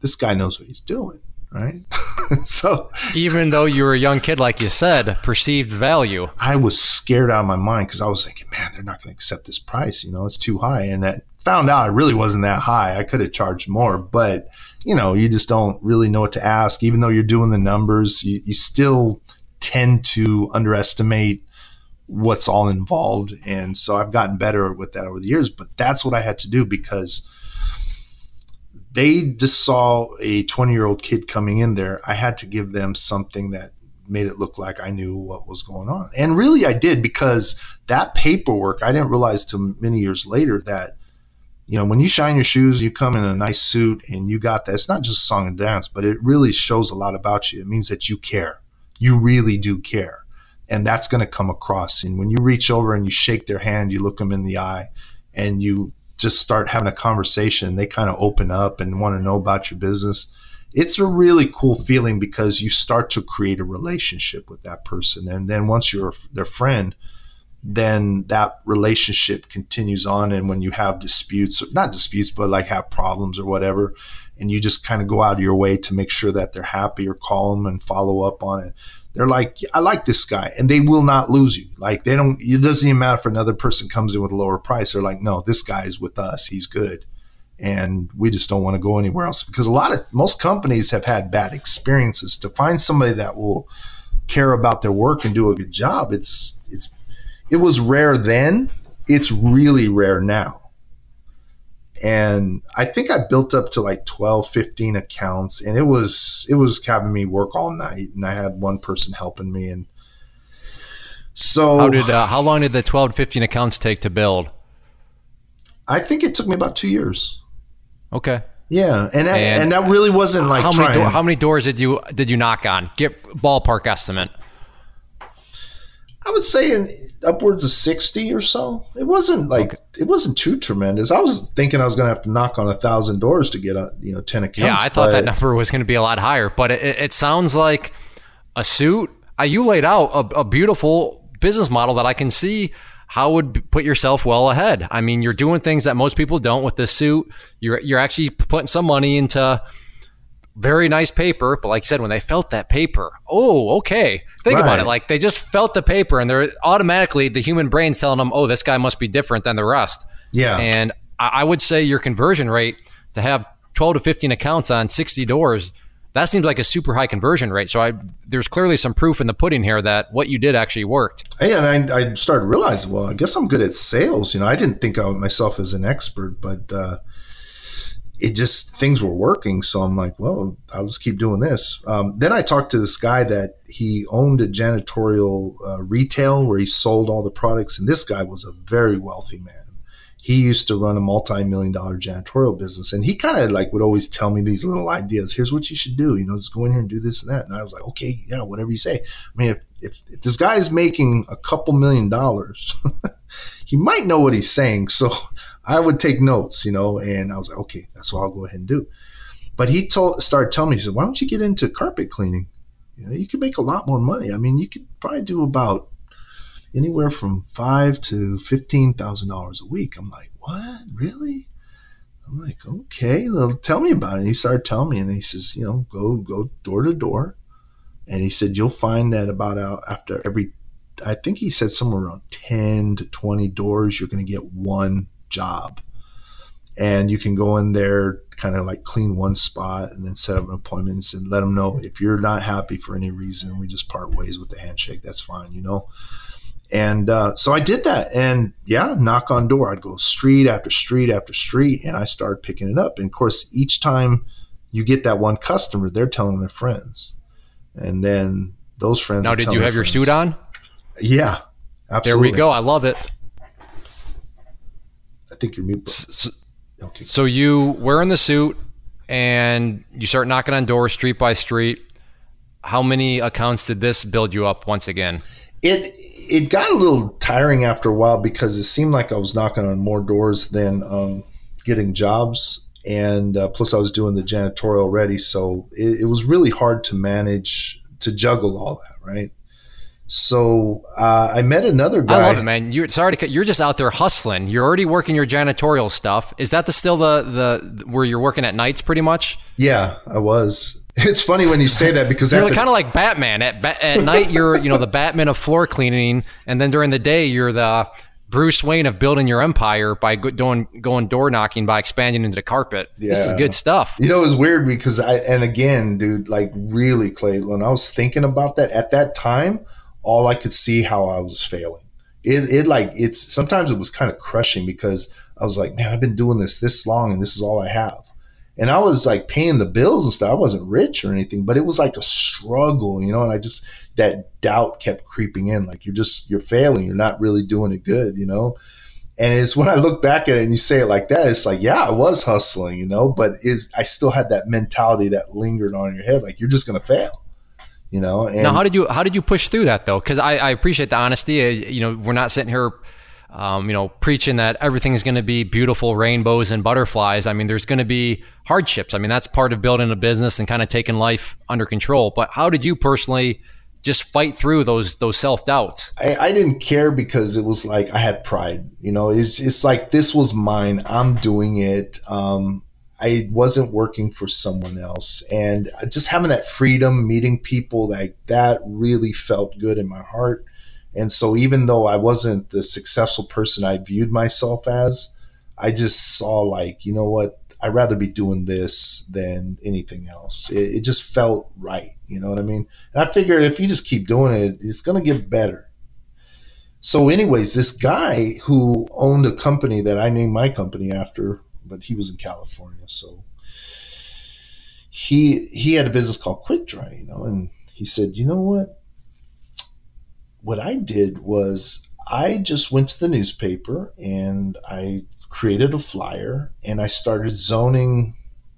"This guy knows what he's doing." Right. so even though you were a young kid, like you said, perceived value. I was scared out of my mind because I was thinking, man, they're not going to accept this price. You know, it's too high. And that found out it really wasn't that high. I could have charged more, but you know, you just don't really know what to ask. Even though you're doing the numbers, you, you still tend to underestimate what's all involved. And so I've gotten better with that over the years, but that's what I had to do because they just saw a 20 year old kid coming in there. I had to give them something that made it look like I knew what was going on. And really, I did because that paperwork, I didn't realize till many years later that, you know, when you shine your shoes, you come in a nice suit and you got that. It's not just song and dance, but it really shows a lot about you. It means that you care. You really do care. And that's going to come across. And when you reach over and you shake their hand, you look them in the eye and you just start having a conversation, they kind of open up and want to know about your business. It's a really cool feeling because you start to create a relationship with that person. And then once you're their friend, then that relationship continues on. And when you have disputes, not disputes, but like have problems or whatever, and you just kind of go out of your way to make sure that they're happy or call them and follow up on it they're like, I like this guy, and they will not lose you. Like they don't. It doesn't even matter if another person comes in with a lower price. They're like, no, this guy is with us. He's good, and we just don't want to go anywhere else because a lot of most companies have had bad experiences. To find somebody that will care about their work and do a good job, it's it's it was rare then. It's really rare now and I think I built up to like 12, 15 accounts, and it was it was having me work all night, and I had one person helping me, and so how did uh, how long did the 12 to 15 accounts take to build? I think it took me about two years. Okay. Yeah, and and, and that really wasn't like how many do- how many doors did you did you knock on? Get ballpark estimate. I would say in upwards of 60 or so. It wasn't like okay. it wasn't too tremendous. I was thinking I was going to have to knock on a thousand doors to get a you know 10 accounts. Yeah, I thought that number was going to be a lot higher, but it, it sounds like a suit. Uh, you laid out a, a beautiful business model that I can see how would put yourself well ahead. I mean, you're doing things that most people don't with this suit. You're you're actually putting some money into very nice paper, but like I said, when they felt that paper, oh, okay. Think right. about it. Like they just felt the paper, and they're automatically the human brain's telling them, oh, this guy must be different than the rest. Yeah. And I would say your conversion rate to have 12 to 15 accounts on 60 doors, that seems like a super high conversion rate. So I, there's clearly some proof in the pudding here that what you did actually worked. Hey, and I, I started realizing, well, I guess I'm good at sales. You know, I didn't think of myself as an expert, but uh, it just things were working. So I'm like, well, I'll just keep doing this. Um, then I talked to this guy that he owned a janitorial uh, retail where he sold all the products, and this guy was a very wealthy man. He used to run a multi-million dollar janitorial business, and he kind of like would always tell me these little ideas. Here's what you should do. You know, just go in here and do this and that. And I was like, okay, yeah, whatever you say. I mean, if if, if this guy is making a couple million dollars, he might know what he's saying. So I would take notes, you know, and I was like, okay, that's what I'll go ahead and do. But he told, started telling me, he said, why don't you get into carpet cleaning? You know, you could make a lot more money. I mean, you could probably do about anywhere from five to fifteen thousand dollars a week. I'm like, what? Really? I'm like, okay, well, tell me about it. And he started telling me, and he says, you know, go go door to door, and he said you'll find that about out after every, I think he said somewhere around ten to twenty doors, you're going to get one job. And you can go in there, kind of like clean one spot and then set up appointments and let them know if you're not happy for any reason, we just part ways with the handshake. That's fine, you know? And uh, so I did that. And yeah, knock on door. I'd go street after street after street and I started picking it up. And of course, each time you get that one customer, they're telling their friends. And then those friends. Now, did you have your suit on? Yeah, absolutely. There we go. I love it think you're mute. So, okay. So you wearing the suit and you start knocking on doors street by street. How many accounts did this build you up once again? It it got a little tiring after a while because it seemed like I was knocking on more doors than um, getting jobs. and uh, plus I was doing the janitorial already, so it, it was really hard to manage to juggle all that, right? So uh, I met another guy. I love it, man. You're sorry to cut. You're just out there hustling. You're already working your janitorial stuff. Is that the still the the where you're working at nights, pretty much? Yeah, I was. It's funny when you say that because you're kind of like Batman. At at night, you're you know the Batman of floor cleaning, and then during the day, you're the Bruce Wayne of building your empire by doing going door knocking by expanding into the carpet. Yeah. This is good stuff. You know, it was weird because I and again, dude, like really, Clay, when I was thinking about that at that time all I could see how I was failing. It, it like it's sometimes it was kind of crushing because I was like, man, I've been doing this this long and this is all I have. And I was like paying the bills and stuff. I wasn't rich or anything, but it was like a struggle, you know. And I just that doubt kept creeping in, like you're just you're failing, you're not really doing it good, you know. And it's when I look back at it and you say it like that, it's like, yeah, I was hustling, you know, but I still had that mentality that lingered on your head, like you're just gonna fail you know. And now, how did you how did you push through that though? Because I, I appreciate the honesty. Uh, you know, we're not sitting here. Um, you know, preaching that everything is going to be beautiful rainbows and butterflies. I mean, there's going to be hardships. I mean, that's part of building a business and kind of taking life under control. But how did you personally just fight through those those self doubts? I, I, didn't care because it was like I had pride. You know, it's it's like this was mine. I'm doing it. Um, I wasn't working for someone else. And just having that freedom, meeting people like that really felt good in my heart. And so even though I wasn't the successful person I viewed myself as, I just saw like, you know what, I'd rather be doing this than anything else. It, it just felt right. You know what I mean? And I figured if you just keep doing it, it's going to get better. So, anyways, this guy who owned a company that I named my company after but he was in California, so he he had a business called Quick Dry, you know, and he said, you know what? What I did was I just went to the newspaper and I created a flyer and I started zoning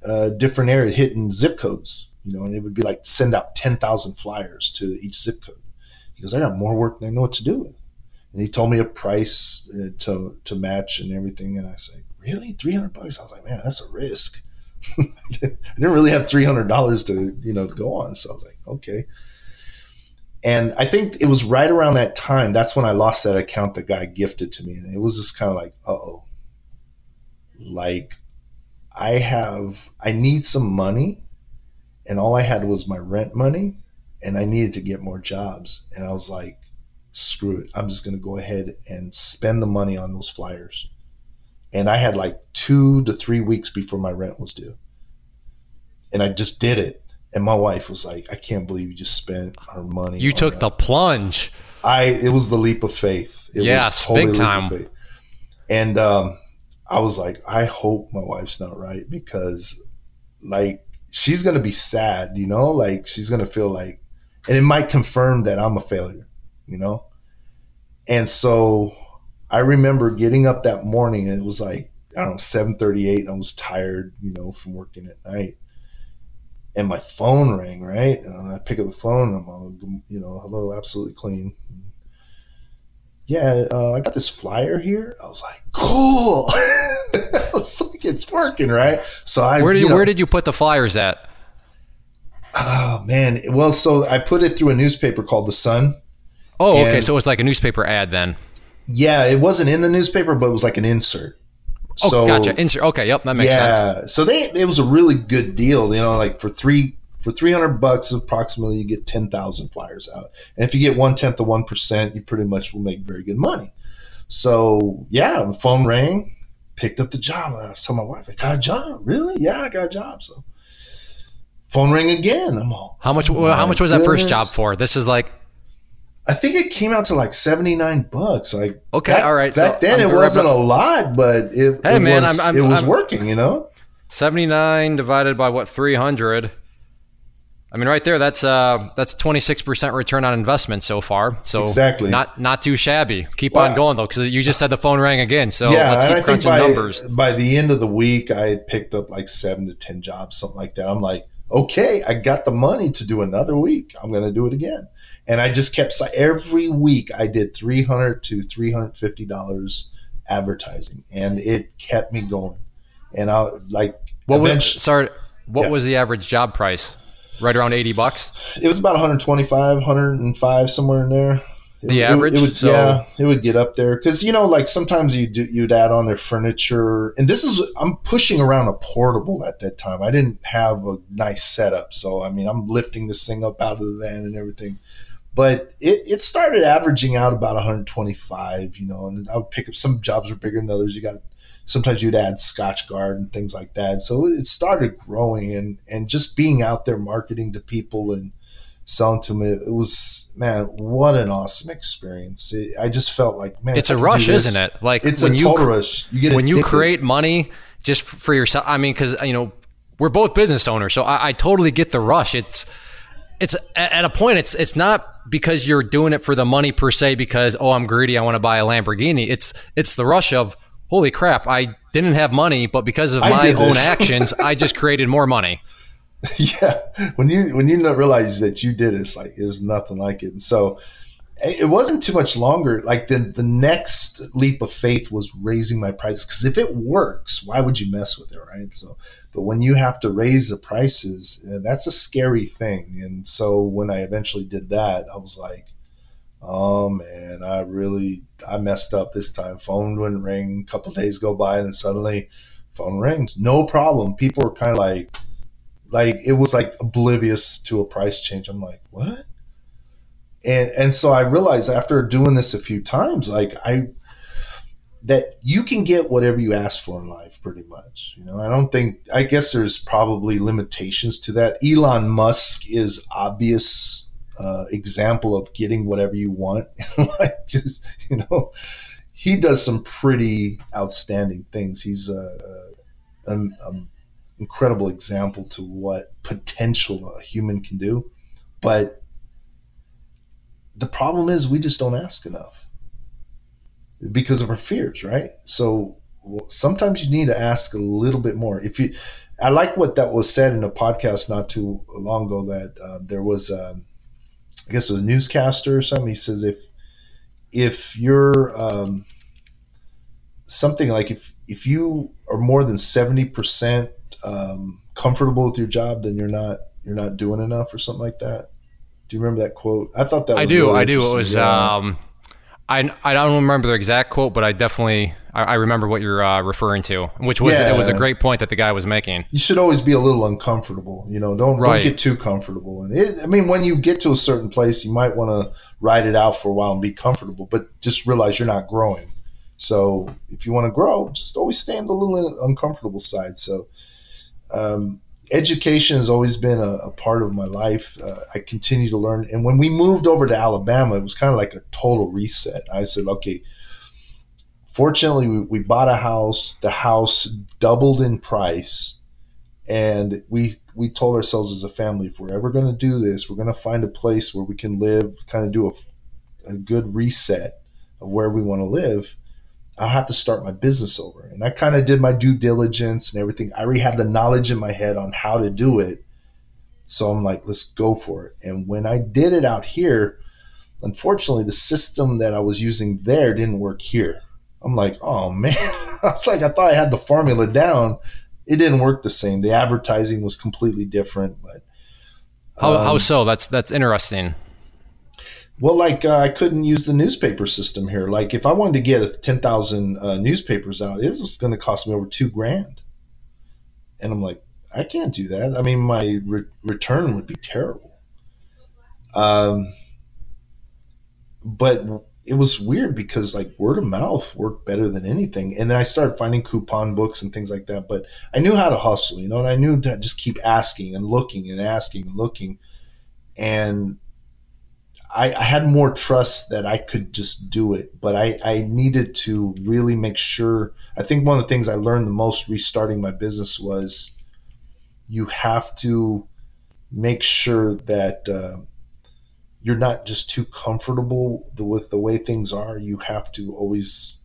uh, different areas, hitting zip codes, you know, and it would be like send out 10,000 flyers to each zip code. He goes, I got more work than I know what to do with. And he told me a price uh, to, to match and everything. And I said, really? 300 bucks? I was like man that's a risk. I didn't really have $300 to you know to go on. So i was like okay. And i think it was right around that time that's when i lost that account the guy gifted to me. And it was just kind of like oh like i have i need some money and all i had was my rent money and i needed to get more jobs. And i was like screw it. I'm just going to go ahead and spend the money on those flyers and I had like two to three weeks before my rent was due. And I just did it. And my wife was like, I can't believe you just spent her money. You took that. the plunge. I it was the leap of faith. It yes, totally big time. And um, I was like, I hope my wife's not right because like she's gonna be sad, you know, like she's gonna feel like and it might confirm that I'm a failure, you know? And so I remember getting up that morning and it was like, I don't know, 738 and I was tired, you know, from working at night. And my phone rang, right? And I pick up the phone and I'm all, you know, hello, absolutely clean. Yeah, uh, I got this flyer here. I was like, cool. I was like, it's working, right? So I where did you, you know, where did you put the flyers at? Oh man, well, so I put it through a newspaper called The Sun. Oh, okay. So it was like a newspaper ad then. Yeah, it wasn't in the newspaper, but it was like an insert. Oh, so, gotcha. Insert. Okay, yep, that makes yeah, sense. Yeah, so they it was a really good deal. You know, like for three for three hundred bucks, approximately, you get ten thousand flyers out. And if you get one tenth of one percent, you pretty much will make very good money. So yeah, the phone rang, picked up the job. I told my wife, "I got a job. Really? Yeah, I got a job." So phone rang again. I'm all. How much? Well, how much was that first job for? This is like I think it came out to like seventy nine bucks. Like okay, all right. Back so then I'm it wasn't a lot, but it, hey, it man, was, I'm, I'm, it was working. You know, seventy nine divided by what three hundred. I mean, right there, that's uh, that's twenty six percent return on investment so far. So exactly, not not too shabby. Keep on going though, because you just said the phone rang again. So yeah, let's keep crunching by, numbers. By the end of the week, I had picked up like seven to ten jobs, something like that. I'm like, okay, I got the money to do another week. I'm going to do it again and I just kept every week I did three hundred to three hundred fifty dollars advertising, and it kept me going. and I like what was sorry what Yeah. was the average job price? Right around eighty bucks. it was about 125, 105, somewhere in there. It- The it- average? it would, So- yeah, it would get up there because you know, like sometimes you do, you'd add on their furniture, and this is I'm pushing around a portable at that time. I didn't have a nice setup, so I mean, I'm lifting this thing up out of the van and everything. But it, it started averaging out about 125, you know, and I would pick up some jobs were bigger than others. You got sometimes you'd add Scotchgard and things like that. So it started growing and and just being out there marketing to people and selling to them. It, it was man, what an awesome experience. It, I just felt like man, It's a I could do rush, this- isn't it? Like It's when a you total cr- rush. You get when you create money just for yourself. I mean, because you know we're both business owners, so I, I totally get the rush. It's it's at a point. It's it's not because you're doing it for the money per se. Because oh, I'm greedy. I want to buy a Lamborghini. It's it's the rush of holy crap. I didn't have money, but because of I my own actions, I just created more money. yeah when you when you realize that you did it, it's like there's nothing like it and so it wasn't too much longer like the the next leap of faith was raising my price because if it works why would you mess with it right? So but when you have to raise the prices uh, that's a scary thing. And so when i eventually did that i was like oh man i really i messed up this time. Phone wouldn't ring. A couple days go by and suddenly phone rings. No problem. People were kind of like like it was like oblivious to a price change. I'm like, what? And and so I realized after doing this a few times, like I that you can get whatever you ask for in life, pretty much. You know, I don't think I guess there's probably limitations to that. Elon Musk is obvious uh, example of getting whatever you want. like just you know, he does some pretty outstanding things. He's a, a, a incredible example to what potential a human can do. But the problem is we just don't ask enough because of our fears, right? So sometimes you need to ask a little bit more. If you, I like what that was said in a podcast not too long ago that uh, there was, um, I guess, a newscaster or something. He says if if you're um, something like if if you are more than seventy percent um, comfortable with your job, then you're not you're not doing enough or something like that. Do you remember that quote? I thought that was I do. really I do. It was. Yeah. Um, I I don't remember the exact quote, but I definitely I, I remember what you're uh, referring to, which was yeah. it was a great point that the guy was making. you should always be a little uncomfortable. You know, don't Right. don't get too comfortable. And it, I mean, when you get to a certain place, you might want to ride it out for a while and be comfortable, but just realize you're not growing. So if you want to grow, just always stay on the little uncomfortable side. So um, education has always been a, a part of my life. Uh, I continue to learn. And when we moved over to Alabama, it was kind of like a total reset. I said, okay, fortunately, we, we bought a house. The house doubled in price. And we we told ourselves as a family, if we're ever going to do this, we're going to find a place where we can live, kind of do a, a good reset of where we want to live. I have to start my business over. And I kind of did my due diligence and everything. I already had the knowledge in my head on how to do it. So I'm like, let's go for it. And when I did it out here, unfortunately, the system that I was using there didn't work here. I'm like, oh man. I was like, I thought I had the formula down. It didn't work the same. The advertising was completely different. But How, um, how so? That's that's interesting. Well, like uh, I couldn't use the newspaper system here. Like if I wanted to get ten thousand uh, newspapers out, it was going to cost me over two grand. And I'm like, I can't do that. I mean, my re- return would be terrible. Um, but it was weird because like word of mouth worked better than anything. And then I started finding coupon books and things like that. But I knew how to hustle, you know, and I knew to just keep asking and looking and asking and looking. And I, I had more trust that I could just do it, but I, I needed to really make sure. I think one of the things I learned the most restarting my business was you have to make sure that uh, you're not just too comfortable with the way things are. You have to always,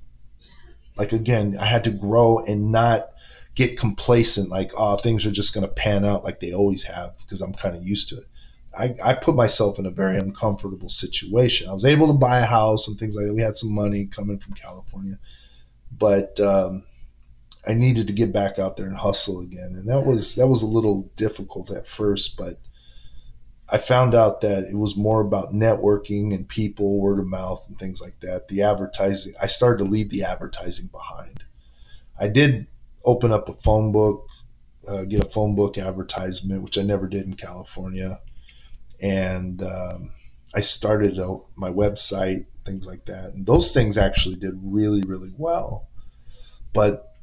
like, again, I had to grow and not get complacent, like, oh, things are just going to pan out like they always have because I'm kind of used to it. I, I put myself in a very uncomfortable situation. I was able to buy a house and things like that. We had some money coming from California, but um, I needed to get back out there and hustle again, and that was that was a little difficult at first, but I found out that it was more about networking and people, word of mouth, and things like that. The advertising, I started to leave the advertising behind. I did open up a phone book, uh, get a phone book advertisement, which I never did in California, and um, I started a, my website, things like that, and those things actually did really, really well. But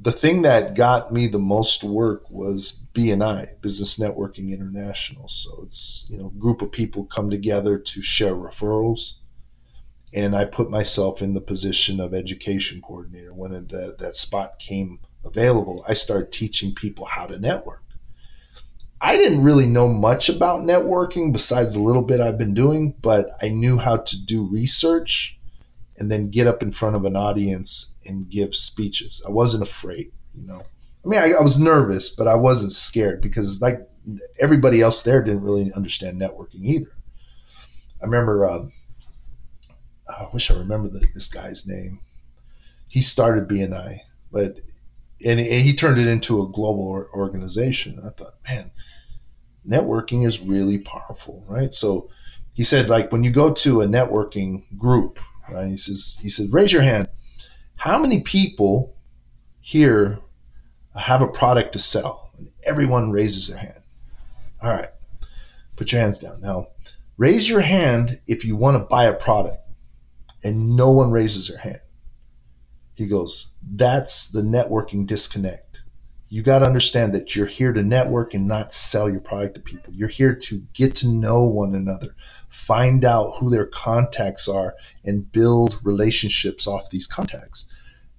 the thing that got me the most work was BNI, Business Networking International. So it's you know group of people come together to share referrals, and I put myself in the position of education coordinator when that that spot came available. I started teaching people how to network. I didn't really know much about networking besides a little bit I've been doing, but I knew how to do research and then get up in front of an audience and give speeches. I wasn't afraid, you know. I mean, I, I was nervous, but I wasn't scared because like everybody else there didn't really understand networking either. I remember, uh, I wish I remember the, this guy's name. He started BNI, but and he turned it into a global organization. I thought, man, networking is really powerful, right? So he said, like when you go to a networking group, right? He says, he said, raise your hand. How many people here have a product to sell? And everyone raises their hand. All right, put your hands down. Now, raise your hand if you want to buy a product, and no one raises their hand. He goes, That's the networking disconnect. You got to understand that you're here to network and not sell your product to people. You're here to get to know one another, find out who their contacts are, and build relationships off these contacts.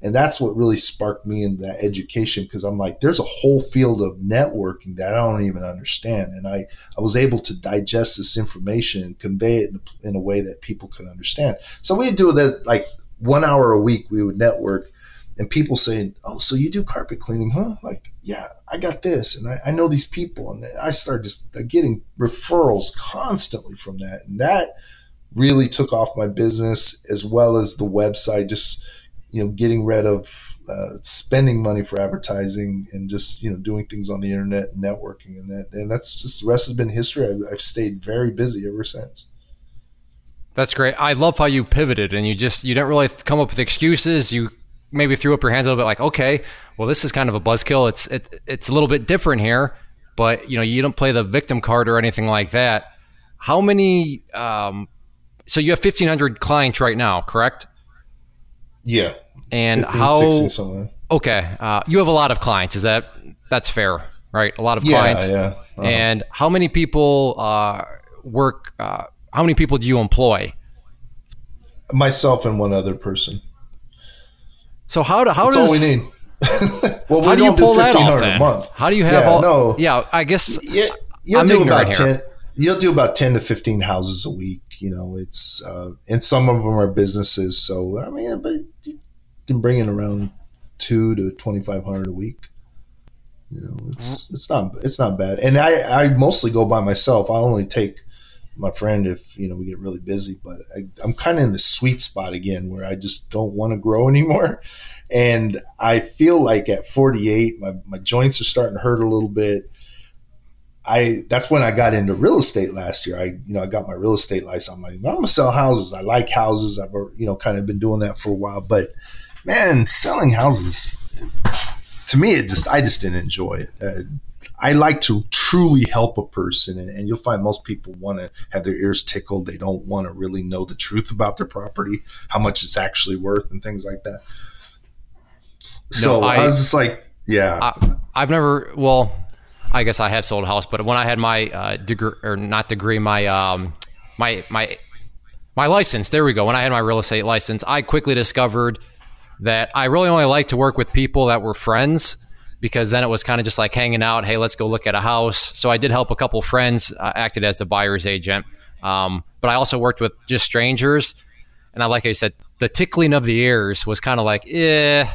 And that's what really sparked me in that education because I'm like, there's a whole field of networking that I don't even understand. And I, I was able to digest this information and convey it in, in a way that people could understand. So we do that like one hour a week we would network and people saying, "Oh, so you do carpet cleaning, huh?" Like, yeah, I got this, and I, I know these people, and I started just uh, getting referrals constantly from that, and that really took off my business as well as the website. Just you know, getting rid of uh, spending money for advertising and just you know doing things on the internet and networking, and that, and that's just the rest has been history. I've, I've stayed very busy ever since. That's great. I love how you pivoted and you just you didn't really come up with excuses. You maybe threw up your hands a little bit, like, okay, well, this is kind of a buzzkill. It's it, it's a little bit different here, but you know, you don't play the victim card or anything like that. How many? Um, so you have fifteen hundred clients right now, correct? Yeah. And 15, how? Okay, uh, you have a lot of clients. Is that that's fair, right? A lot of yeah, clients. Yeah. Uh-huh. And how many people uh, work? Uh, how many people do you employ? Myself and one other person. So how do how That's does all we need? well, how do you pull do that off then? How do you have yeah, all? No, yeah, I guess yeah, you'll I'm do about ten. You'll do about ten to fifteen houses a week. You know, it's uh, and some of them are businesses. So I mean, but you can bring in around two to twenty five hundred a week. You know, it's it's not it's not bad. And I I mostly go by myself. I only take my friend if you know we get really busy. But I, I'm kind of in the sweet spot again where I just don't want to grow anymore. And I feel like at 48, my, my joints are starting to hurt a little bit. I that's when I got into real estate last year. I you know I got my real estate license. I'm like I'm gonna sell houses. I like houses. I've you know kind of been doing that for a while. But man, selling houses to me it just I just didn't enjoy it. Uh, I like to truly help a person, and, and you'll find most people want to have their ears tickled. They don't want to really know the truth about their property, how much it's actually worth, and things like that. So no, I, I, was just like, yeah. I, have never, well, I guess I have sold a house, but when I had my uh, degree, or not degree, my um, my my my license. There we go. When I had my real estate license, I quickly discovered that I really only like to work with people that were friends because then it was kind of just like hanging out. Hey, let's go look at a house. So I did help a couple friends, uh, acted as the buyer's agent. Um, but I also worked with just strangers. And I, like I said, the tickling of the ears was kind of like, eh,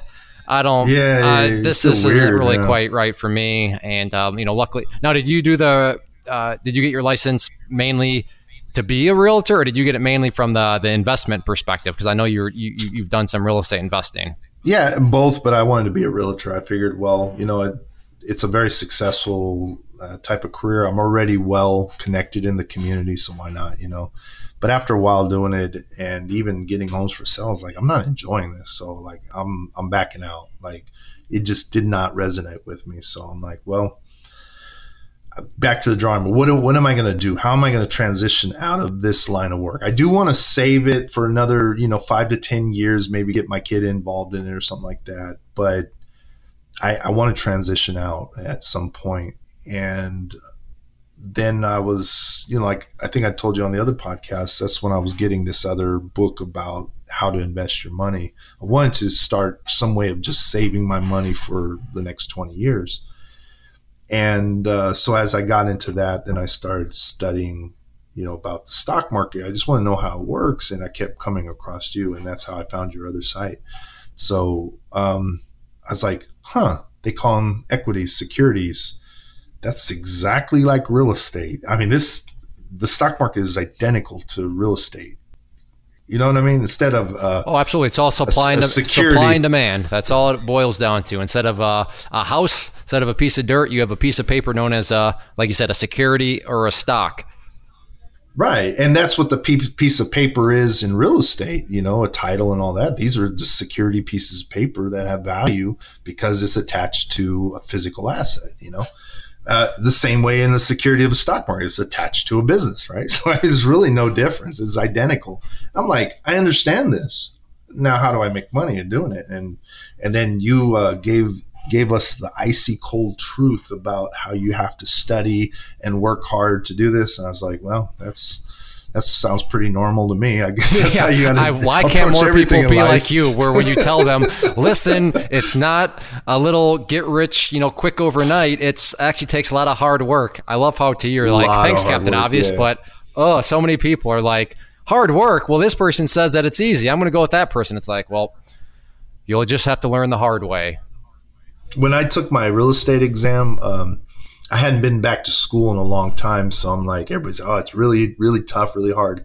I don't, yeah, uh, this, this weird, isn't really yeah. quite right for me. And, um, you know, luckily, now did you do the, uh, did you get your license mainly to be a realtor or did you get it mainly from the, the investment perspective? Because I know you're, you, you've done some real estate investing. Yeah, both, but I wanted to be a realtor. I figured, well, you know, it, it's a very successful uh, type of career. I'm already well connected in the community, so why not, you know? But after a while doing it and even getting homes for sales, like I'm not enjoying this. So like I'm I'm backing out. Like it just did not resonate with me. So I'm like, well, back to the drawing board. What, what am I going to do? How am I going to transition out of this line of work? I do want to save it for another, you know, five to 10 years, maybe get my kid involved in it or something like that. But I, I want to transition out at some point. And then I was, you know, like I think I told you on the other podcast, that's when I was getting this other book about how to invest your money. I wanted to start some way of just saving my money for the next 20 years. And uh, so as I got into that, then I started studying, you know, about the stock market. I just want to know how it works. And I kept coming across you, and that's how I found your other site. So um, I was like, huh, they call them equities, securities that's exactly like real estate. I mean, this the stock market is identical to real estate. You know what I mean? Instead of uh, oh, absolutely, it's all supply a, and, a supply and demand. That's all it boils down to. Instead of uh, a house, instead of a piece of dirt, you have a piece of paper known as, uh, like you said, a security or a stock. Right, and that's what the piece of paper is in real estate. You know, a title and all that. These are just security pieces of paper that have value because it's attached to a physical asset. You know, uh, the same way in the security of a stock market is attached to a business, right? So there's really no difference. It's identical. I'm like, I understand this. Now, how do I make money in doing it? And and then you uh, gave gave us the icy cold truth about how you have to study and work hard to do this. And I was like, well, that's that sounds pretty normal to me. I guess that's yeah, how you got to. Why can't more people be like you? Where when you tell them, listen, it's not a little get rich, you know, quick overnight. It's actually takes a lot of hard work. I love how to you're like, thanks, Captain work, Obvious, yeah. but oh, so many people are like, hard work. Well, this person says that it's easy. I'm going to go with that person. It's like, well, you'll just have to learn the hard way. When I took my real estate exam, um, I hadn't been back to school in a long time, so I'm like, everybody's, oh, it's really, really tough, really hard.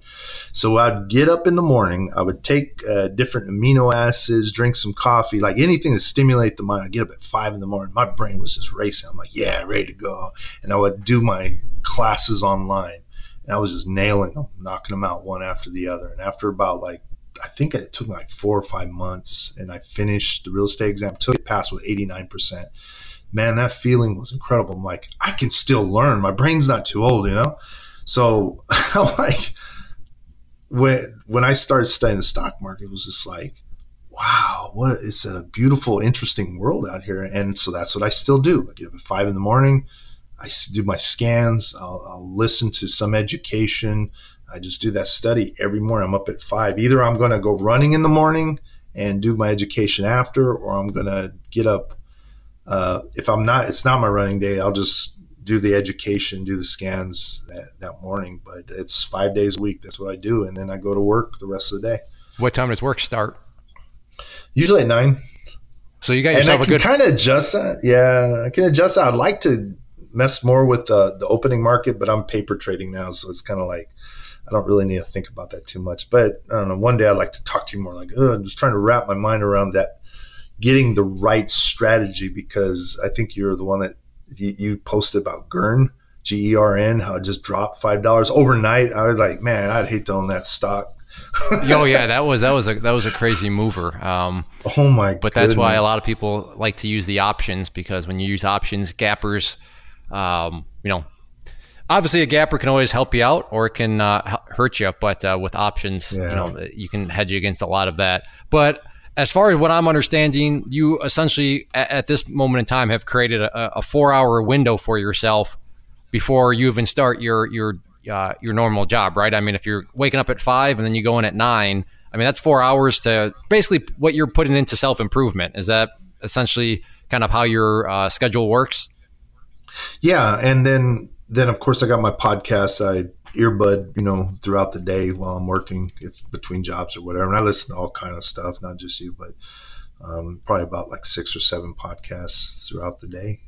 So I'd get up in the morning, I would take uh, different amino acids, drink some coffee, like anything to stimulate the mind. I'd get up at five in the morning, my brain was just racing. I'm like, yeah, ready to go. And I would do my classes online, and I was just nailing them, knocking them out one after the other. And after about like I think it took like four or five months, and I finished the real estate exam. Took it passed with eighty nine percent man, that feeling was incredible. I'm like, I can still learn. My brain's not too old, you know? So I'm like, when, when I started studying the stock market, it was just like, wow, what it's a beautiful, interesting world out here. And so that's what I still do. I get up at five in the morning. I do my scans. I'll, I'll listen to some education. I just do that study every morning. I'm up at five. Either I'm going to go running in the morning and do my education after, or I'm going to get up uh, if I'm not, it's not my running day. I'll just do the education, do the scans that, that morning. But it's five days a week. That's what I do, and then I go to work the rest of the day. What time does work start? Usually at nine. So you got yourself and I a good kind of adjust that. Yeah, I can adjust that. I'd like to mess more with the the opening market, but I'm paper trading now, so it's kind of like I don't really need to think about that too much. But I don't know. One day I'd like to talk to you more. Like, oh, I'm just trying to wrap my mind around that getting the right strategy because I think you're the one that you, you posted about Gern, G E R N, how it just dropped five dollars overnight. I was like, man, I'd hate to own that stock. oh yeah, that was that was a that was a crazy mover. Um, oh my! But goodness. that's why a lot of people like to use the options because when you use options, gappers, um, you know, obviously a gapper can always help you out or it can uh, hurt you. But uh, with options, yeah. you know, you can hedge against a lot of that. But as far as what I'm understanding, you essentially at, at this moment in time have created a, a, four hour window for yourself before you even start your your uh, your normal job, right? I mean, if you're waking up at five and then you go in at nine, I mean that's four hours to basically what you're putting into self improvement. Is that essentially kind of how your uh, schedule works? Yeah, and then then of course I got my podcast. I earbud, you know, throughout the day while I'm working, if between jobs or whatever. And I listen to all kind of stuff, not just you, but um, probably about like six or seven podcasts throughout the day.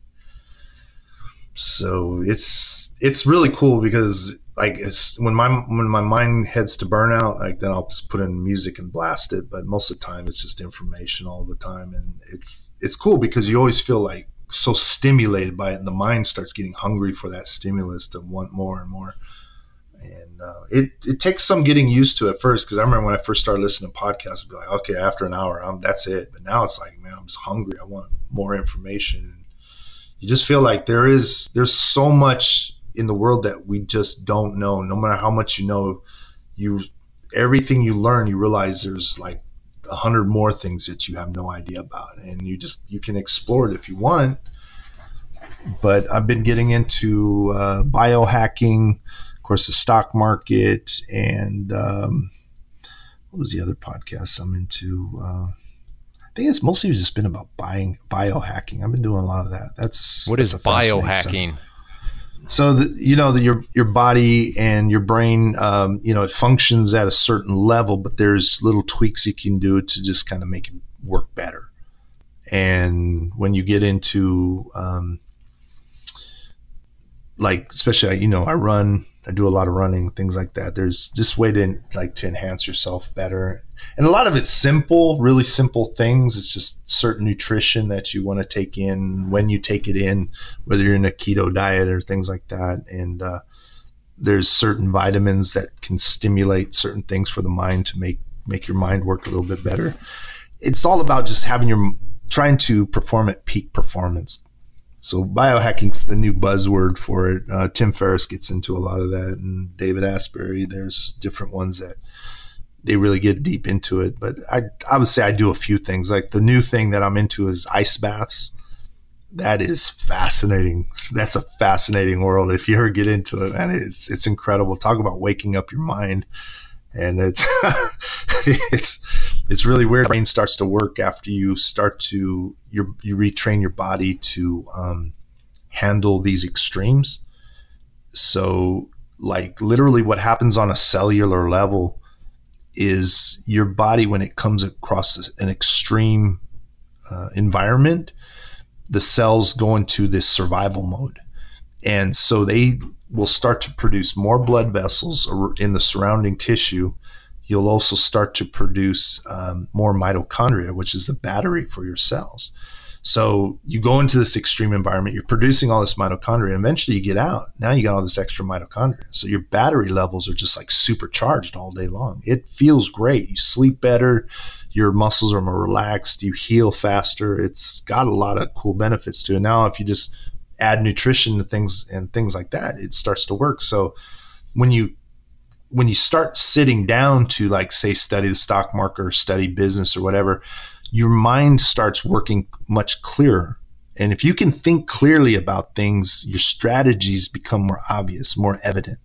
So it's it's really cool because like it's when my when my mind heads to burnout, like then I'll just put in music and blast it. But most of the time, it's just information all the time, and it's it's cool because you always feel like so stimulated by it, and the mind starts getting hungry for that stimulus to want more and more. Uh, it it takes some getting used to at first because I remember when I first started listening to podcasts, I'd be like, okay, after an hour, I'm, that's it. But now it's like, man, I'm just hungry. I want more information. You just feel like there is there's so much in the world that we just don't know. No matter how much you know, you everything you learn, you realize there's like a hundred more things that you have no idea about, and you just you can explore it if you want. But I've been getting into uh, biohacking, course, the stock market, and um, what was the other podcast I'm into? Uh, I think it's mostly just been about buying biohacking. I've been doing a lot of that. That's what that's is biohacking? So the, you know that your your body and your brain, um, you know, it functions at a certain level, but there's little tweaks you can do to just kind of make it work better. And when you get into um, like, especially you know, I run, I do a lot of running, things like that. There's just way to like to enhance yourself better and a lot of it's simple, really simple things. It's just certain nutrition that you want to take in when you take it in, whether you're in a keto diet or things like that. And uh, there's certain vitamins that can stimulate certain things for the mind to make make your mind work a little bit better. It's all about just having your trying to perform at peak performance. So biohacking's the new buzzword for it. Uh, Tim Ferriss gets into a lot of that, and David Asprey. There's different ones that they really get deep into it. But I, I would say I do a few things. Like the new thing that I'm into is ice baths. That is fascinating. That's a fascinating world. If you ever get into it, and it's it's incredible. Talk about waking up your mind, and it's it's it's really weird. Brain starts to work after you start to you you retrain your body to um, handle these extremes. So, like literally, what happens on a cellular level is your body when it comes across an extreme uh, environment, the cells go into this survival mode. And so they will start to produce more blood vessels in the surrounding tissue. You'll also start to produce um, more mitochondria, which is the battery for your cells. So you go into this extreme environment, you're producing all this mitochondria, and eventually you get out. Now you got all this extra mitochondria. So your battery levels are just like supercharged all day long. It feels great. You sleep better, your muscles are more relaxed, you heal faster. It's got a lot of cool benefits to it. Now if you just add nutrition to things and things like that, it starts to work. So when you when you start sitting down to like say study the stock market or study business or whatever, your mind starts working much clearer. And if you can think clearly about things, your strategies become more obvious, more evident,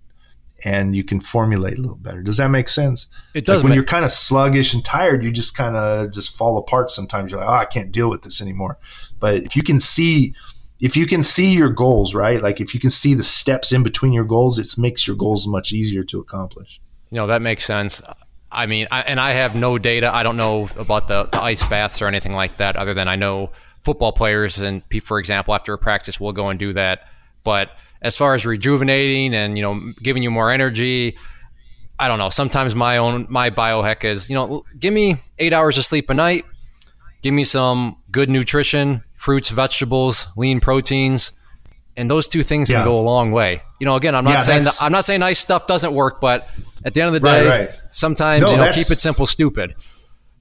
and you can formulate a little better. Does that make sense? It does. Like when make- you're kind of sluggish and tired, you just kind of just fall apart sometimes. You're like, oh, I can't deal with this anymore. But if you can see, if you can see your goals, right? Like if you can see the steps in between your goals, it makes your goals much easier to accomplish. You know, that makes sense. I mean, I, and I have no data. I don't know about the, the, ice baths or anything like that, other than I know football players and, for example, after a practice, will go and do that. But as far as rejuvenating and you know giving you more energy, I don't know. Sometimes my own my biohack is you know give me eight hours of sleep a night, give me some good nutrition, fruits, vegetables, lean proteins, and those two things yeah. can go a long way. You know, again, I'm not yeah, saying that, I'm not saying nice stuff doesn't work, but at the end of the day, right, right. sometimes no, you know, keep it simple, stupid.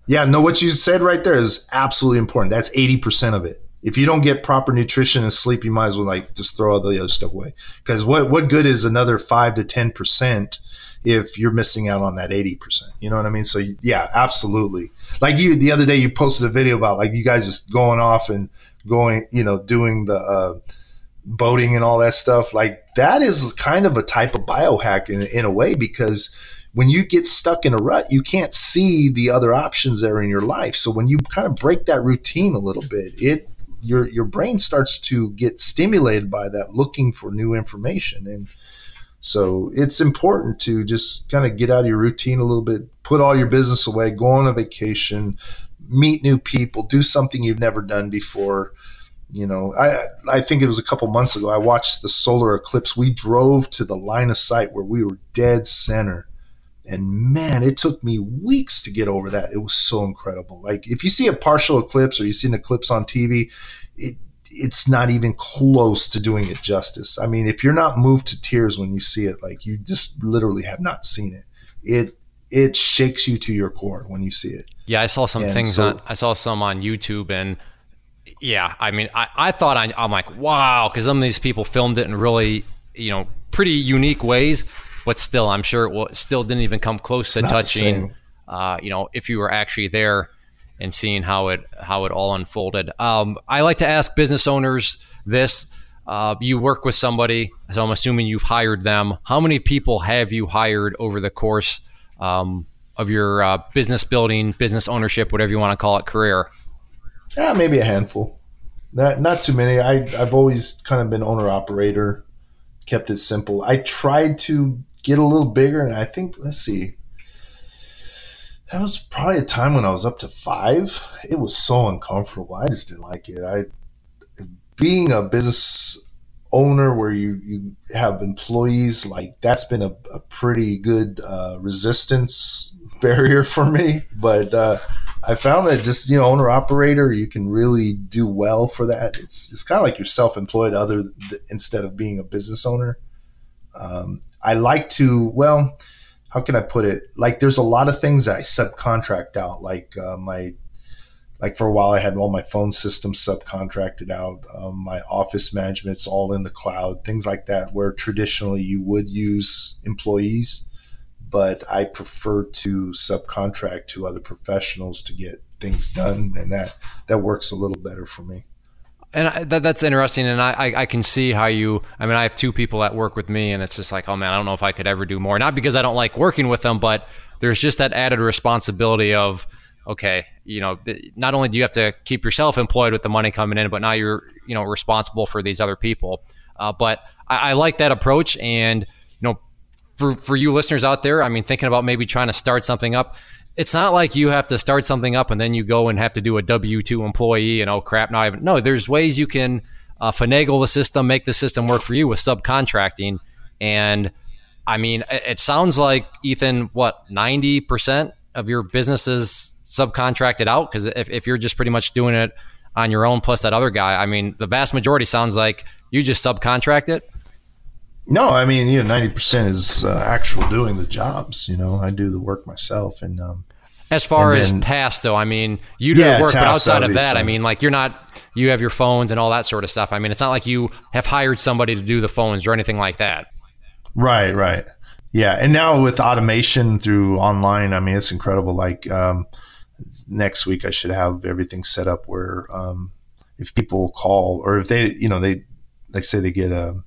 Yeah, no, what you said right there is absolutely important. That's eighty percent of it. If you don't get proper nutrition and sleep, you might as well like just throw all the other stuff away. Because what what good is another five to ten percent if you're missing out on that eighty percent? You know what I mean? So yeah, absolutely. Like you, the other day, you posted a video about like you guys just going off and going, you know, doing the. Uh, boating and all that stuff like that is kind of a type of biohack in, in a way because when you get stuck in a rut you can't see the other options that are in your life so when you kind of break that routine a little bit it your your brain starts to get stimulated by that looking for new information and so it's important to just kind of get out of your routine a little bit put all your business away go on a vacation meet new people do something you've never done before you know, I I think it was a couple months ago. I watched the solar eclipse. We drove to the line of sight where we were dead center, and man, it took me weeks to get over that. It was so incredible. Like if you see a partial eclipse or you see an eclipse on TV, it it's not even close to doing it justice. I mean, if you're not moved to tears when you see it, like you just literally have not seen it. It it shakes you to your core when you see it. Yeah, I saw some and things so, on I saw some on YouTube and yeah, I mean, I, I thought I, I'm like, wow, because some of these people filmed it in really, you know, pretty unique ways, but still, I'm sure it will, still didn't even come close to touching, uh, you know, if you were actually there and seeing how it how it all unfolded. Um, I like to ask business owners this. Uh, you work with somebody, so I'm assuming you've hired them. How many people have you hired over the course um, of your uh, business building, business ownership, whatever you want to call it, career? Yeah, maybe a handful. Not not too many. I I've always kind of been owner operator, kept it simple. I tried to get a little bigger, and I think let's see. That was probably a time when I was up to five. It was so uncomfortable. I just didn't like it. I being a business owner where you, you have employees like that's been a, a pretty good uh, resistance barrier for me but uh, I found that just you know owner operator you can really do well for that. It's it's kind of like you're self employed other th- instead of being a business owner. Um, I like to well, how can I put it? Like there's a lot of things I subcontract out. Like uh, my like for a while I had all my phone systems subcontracted out. Um, my office management's all in the cloud. Things like that where traditionally you would use employees but I prefer to subcontract to other professionals to get things done, and that that works a little better for me. And I, that, that's interesting, and I, I can see how you. I mean, I have two people that work with me, and it's just like, oh man, I don't know if I could ever do more. Not because I don't like working with them, but there's just that added responsibility of, okay, you know, not only do you have to keep yourself employed with the money coming in, but now you're, you know, responsible for these other people. Uh, but I, I like that approach, and for for you listeners out there, I mean, thinking about maybe trying to start something up, it's not like you have to start something up and then you go and have to do a W two employee and oh crap, now I haven't. No, there's ways you can uh, finagle the system, make the system work for you with subcontracting. And I mean, it sounds like Ethan, what ninety percent of your business is subcontracted out because if, if you're just pretty much doing it on your own plus that other guy, I mean, the vast majority sounds like you just subcontract it. No, I mean, you know, ninety percent is uh, actual doing the jobs. You know, I do the work myself, and um, as far as tasks, though, I mean, you do yeah, work, but outside of that, I mean, like you're not, you have your phones and all that sort of stuff. I mean, it's not like you have hired somebody to do the phones or anything like that. Right, right, yeah. And now with automation through online, I mean, it's incredible. Like um, next week, I should have everything set up where um, if people call or if they, you know, they, like say they get a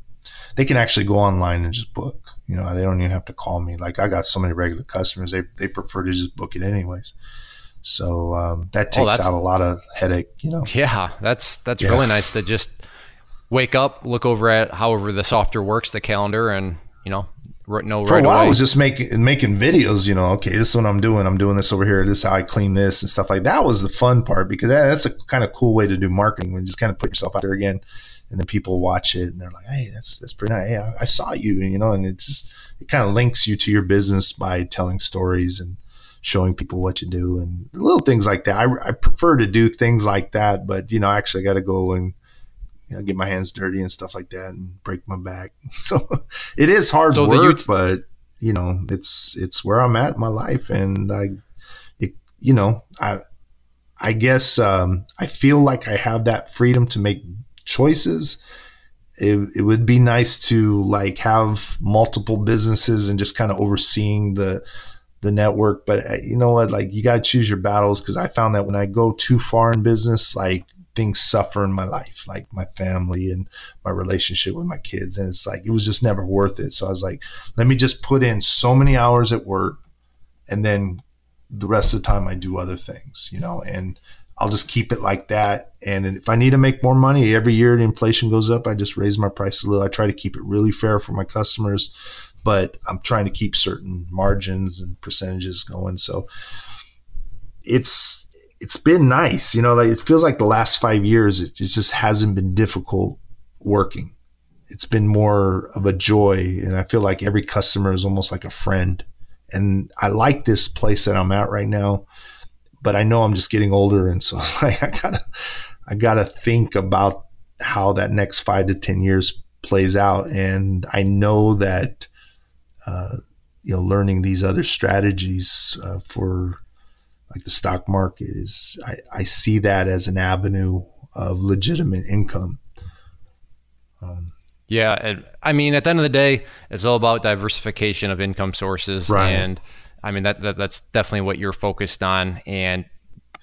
they can actually go online and just book. You know, they don't even have to call me. Like I got so many regular customers, they they prefer to just book it anyways. So um, that oh, takes oh, out a lot of headache. You know. Yeah, that's that's yeah. really nice to just wake up, look over at however the software works, the calendar, and you know no for right a while away. I was just making making videos. You know, okay, this is what I'm doing. I'm doing this over here. This is how I clean this and stuff like that. Was the fun part because that, that's a kind of cool way to do marketing and just kind of put yourself out there again and then people watch it and they're like, "Hey, that's that's pretty nice. Hey, I, I saw you," you know, and it's just, it kind of links you to your business by telling stories and showing people what you do and little things like that. I, I prefer to do things like that, but you know, I actually got to go and you know, get my hands dirty and stuff like that and break my back. So it is hard so work, but you know, it's it's where I'm at in my life, and I, it, you know, I. I guess um, I feel like I have that freedom to make choices. It, it would be nice to like have multiple businesses and just kind of overseeing the the network. But uh, you know what? Like you got to choose your battles because I found that when I go too far in business, like things suffer in my life, like my family and my relationship with my kids. And it's like, it was just never worth it. So I was like, let me just put in so many hours at work and then the rest of the time I do other things, you know, and I'll just keep it like that. And if I need to make more money every year, the inflation goes up. I just raise my price a little. I try to keep it really fair for my customers, but I'm trying to keep certain margins and percentages going. So it's it's been nice. You know, like it feels like the last five years, it, it just hasn't been difficult working. It's been more of a joy, and I feel like every customer is almost like a friend. And I like this place that I'm at right now, but I know I'm just getting older, and so like I gotta, I gotta think about how that next five to ten years plays out. And I know that, uh, you know, learning these other strategies uh, for like the stock market is I, I see that as an avenue of legitimate income. Um, yeah, and I mean, at the end of the day, it's all about diversification of income sources, right. and I mean that, that that's definitely what you're focused on. And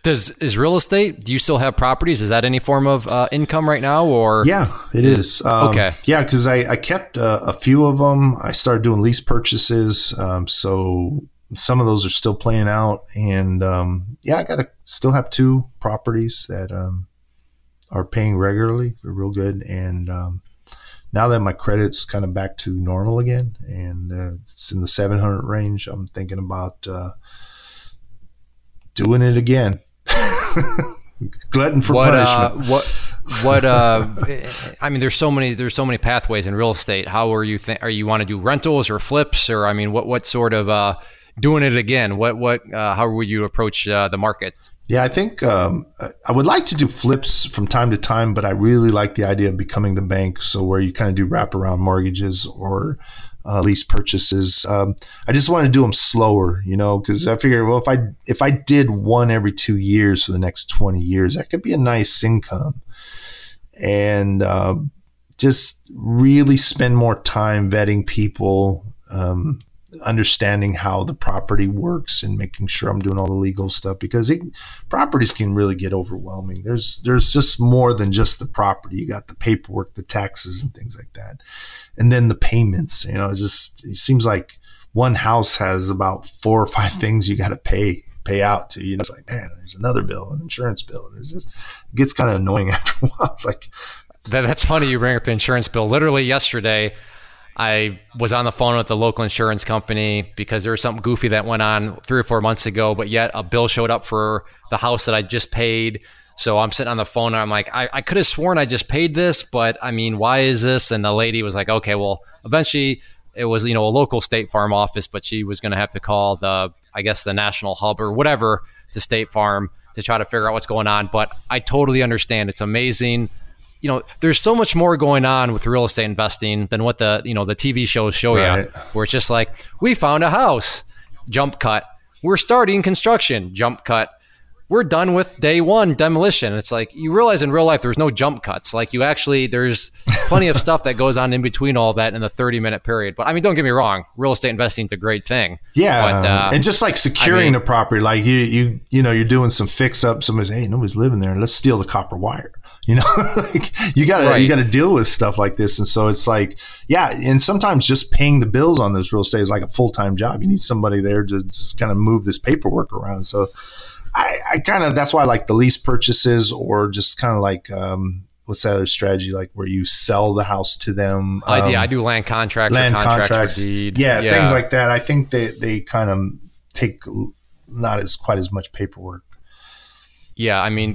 does is real estate? Do you still have properties? Is that any form of uh, income right now, or yeah, it is. Um, okay, yeah, because I I kept uh, a few of them. I started doing lease purchases, um, so some of those are still playing out, and um, yeah, I got to still have two properties that um, are paying regularly. They're real good, and um, now that my credit's kind of back to normal again, and uh, it's in the 700 range, I'm thinking about uh, doing it again. Glutton for what, uh, punishment. what what uh i mean there's so many there's so many pathways in real estate how are you think are you want to do rentals or flips or i mean what what sort of uh doing it again, what what uh, how would you approach uh, the markets? Yeah, I think um, I would like to do flips from time to time, but I really like the idea of becoming the bank. So where you kind of do wraparound mortgages or uh, lease purchases. Um, I just want to do them slower, you know, because I figure, well, if I if I did one every two years for the next twenty years, that could be a nice income, and uh, just really spend more time vetting people. Um, understanding how the property works and making sure I'm doing all the legal stuff because it, properties can really get overwhelming. There's there's just more than just the property. You got the paperwork, the taxes, and things like that, and then the payments. You know, it just it seems like one house has about four or five things you got to pay pay out to. You know, it's like man, there's another bill, an insurance bill, and there's this. It gets kind of annoying after a while. Like that, that's funny you bring up the insurance bill. Literally yesterday. I was on the phone with the local insurance company because there was something goofy that went on three or four months ago, but yet a bill showed up for the house that I just paid. So I'm sitting on the phone and I'm like, I, I could have sworn I just paid this, but I mean, why is this? And the lady was like, okay, well, eventually it was, you know, a local state farm office, but she was going to have to call the, I guess, the national hub or whatever to State Farm to try to figure out what's going on. But I totally understand. It's amazing you know, there's so much more going on with real estate investing than what the you know the TV shows show right. you, where it's just like we found a house, jump cut. We're starting construction, jump cut. We're done with day one demolition. It's like you realize in real life there's no jump cuts. Like you actually there's plenty of stuff that goes on in between all that in the 30 minute period. But I mean, don't get me wrong, real estate investing is a great thing. Yeah, but, uh, and just like securing I mean, the property, like you you you know you're doing some fix up. Somebody's hey nobody's living there. Let's steal the copper wire you know like you gotta right. you gotta deal with stuff like this. And so it's like yeah and sometimes just paying the bills on those real estate is like a full-time job. You need somebody there to just kind of move this paperwork around. So i, I kind of that's why i like the lease purchases or just kind of like um, what's that other strategy like where you sell the house to them um, yeah i do land contracts land contracts, contracts. deed. Yeah, yeah, things like that. I think they they kind of take not as quite as much paperwork. Yeah i mean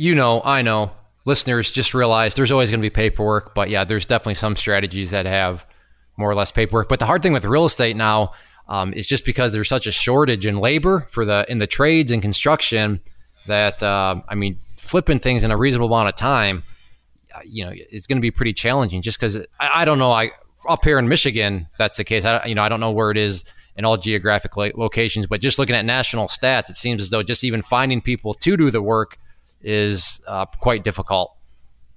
you know, I know, listeners just realize there's always going to be paperwork, but yeah, there's definitely some strategies that have more or less paperwork. But the hard thing with real estate now um, is just because there's such a shortage in labor for the in the trades and construction that uh, I mean, flipping things in a reasonable amount of time, uh, you know, it's going to be pretty challenging. Just because I, I, don't know, I up here in Michigan, that's the case. I you know I don't know where it is in all geographic locations, but just looking at national stats, it seems as though just even finding people to do the work is uh, quite difficult.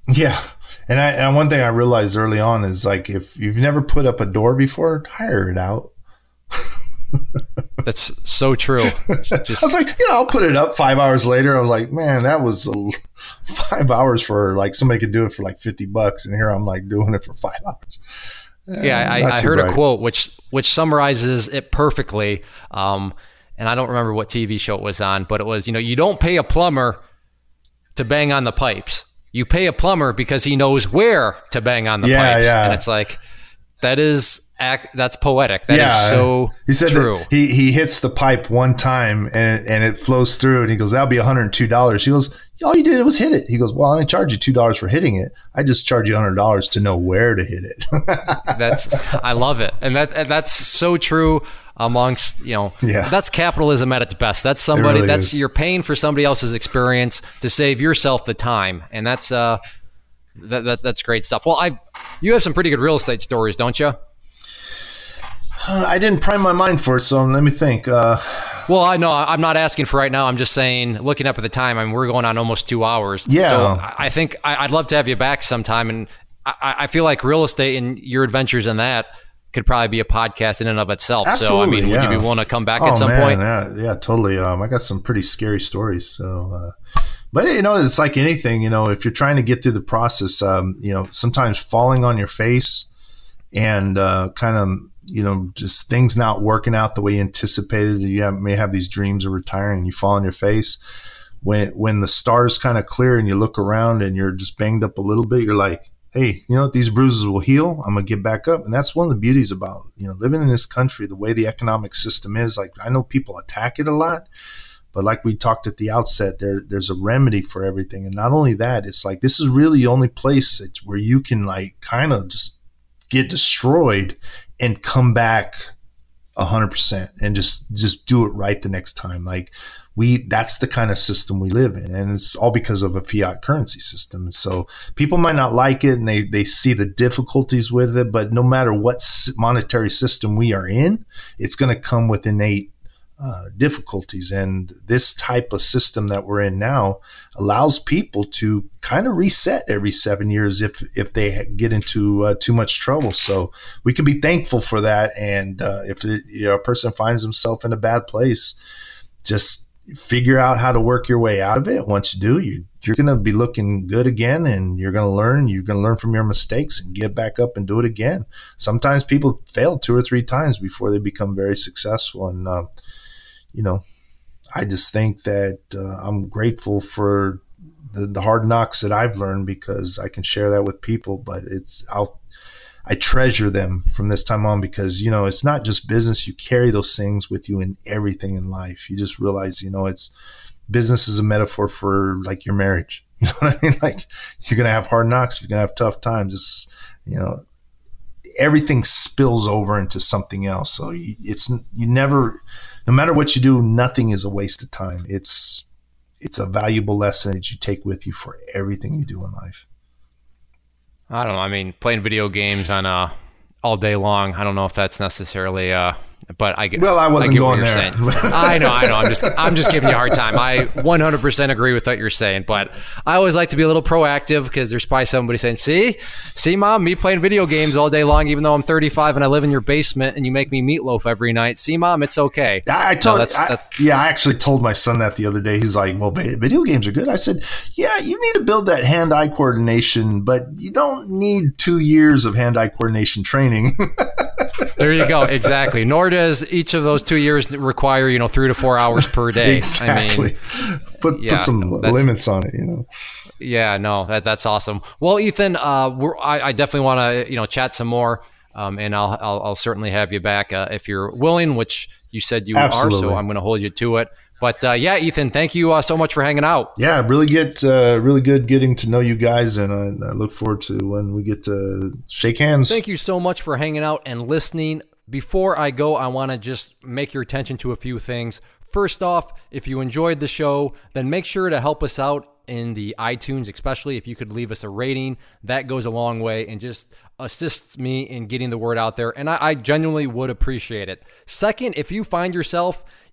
Yeah, and, I, and one thing I realized early on is like if you've never put up a door before, hire it out. That's so true. Just, I was like, yeah, I'll put it up. Five hours later, I was like, man, that was five hours for like somebody could do it for like fifty bucks, and here I'm like doing it for five hours. Yeah, I, I heard bright. a quote which which summarizes it perfectly. Um, and I don't remember what TV show it was on, but it was you know you don't pay a plumber to bang on the pipes. You pay a plumber because he knows where to bang on the yeah, pipes. Yeah. And it's like that is act, that's poetic. That is so he said true. he he hits the pipe one time and and it flows through and he goes that'll be one hundred and two dollars. He goes all you did was hit it. He goes well I only charge you two dollars for hitting it. I just charge you hundred dollars to know where to hit it. that's I love it, and that that's so true amongst you know Yeah. that's capitalism at its best that's somebody really that's is. you're paying for somebody else's experience to save yourself the time and that's uh that, that that's great stuff well i you have some pretty good real estate stories don't you I didn't prime my mind for it, so let me think. Uh, well i know i'm not asking for right now i'm just saying looking up at the time i mean we're going on almost two hours Yeah. so i think I, i'd love to have you back sometime and I, I feel like real estate and your adventures in that could probably be a podcast in and of itself so i Absolutely, mean would you be willing to come back oh at some man, point yeah, yeah, totally. Um, I got some pretty scary stories. So, uh, but you know, it's like anything. You know, if you're trying to get through the process, um, you know, sometimes falling on your face and uh, kind of you know just things not working out the way you anticipated. You have, may have these dreams of retiring, and you fall on your face. When when the stars kind of clear and you look around and you're just banged up a little bit, you're like, hey, you know? These bruises will heal. I'm gonna get back up, and that's one of the beauties about you know living in this country. The way the economic system is, like I know people attack it a lot, but like we talked at the outset, there there's a remedy for everything, and not only that, it's like this is really the only place that, where you can like kind of just get destroyed and come back a hundred percent and just just do it right the next time. Like we that's the kind of system we live in. And it's all because of a fiat currency system. So people might not like it and they they see the difficulties with it but no matter what monetary system we are in it's going to come with innate uh, difficulties. And this type of system that we're in now allows people to kind of reset every seven years if if they get into uh, too much trouble. So we can be thankful for that. And uh, if you know, a person finds himself in a bad place just figure out how to work your way out of it. Once you do, you you're going to be looking good again, and you're going to learn. You're going to learn from your mistakes and get back up and do it again. Sometimes people fail two or three times before they become very successful, and uh, you know, I just think that uh, I'm grateful for the, the hard knocks that I've learned because I can share that with people. But it's I'll I treasure them from this time on because you know it's not just business. You carry those things with you in everything in life. You just realize you know it's business is a metaphor for like your marriage. You know what I mean? Like you're gonna have hard knocks. You're gonna have tough times. It's you know everything spills over into something else. So it's you never, no matter what you do, nothing is a waste of time. It's it's a valuable lesson that you take with you for everything you do in life. I don't know. I mean, playing video games on uh, all day long. I don't know if that's necessarily. Uh, but I get. Well, I wasn't what going there. I know. I know. I'm just. I'm just giving you a hard time. I 100% agree with what you're saying. But I always like to be a little proactive because there's probably somebody saying, "See, see, mom, me playing video games all day long, even though I'm 35 and I live in your basement, and you make me meatloaf every night. See, mom, it's okay." I, I told, that's- I- that's- yeah, I actually told my son that the other day. He's like, "Well, video games are good." I said, "Yeah, you need to build that hand-eye coordination, but you don't need two years of hand-eye coordination training." There you go. Exactly. Nor does each of those two years require you know three to four hours per day. exactly. I mean, put yeah, put some limits on it, you know. Yeah, no, that, that's awesome. Well, Ethan, uh, we're, I, I definitely want to you know chat some more, um, and I'll, I'll I'll certainly have you back uh, if you're willing, which you said you are. So I'm going to hold you to it. But uh, yeah, Ethan, thank you uh, so much for hanging out. Yeah, really get uh, really good getting to know you guys, and I, I look forward to when we get to shake hands. Thank you so much for hanging out and listening. Before I go, I want to just make your attention to a few things. First off, if you enjoyed the show, then make sure to help us out in the iTunes, especially if you could leave us a rating. That goes a long way and just assists me in getting the word out there. And I, I genuinely would appreciate it. Second, if you find yourself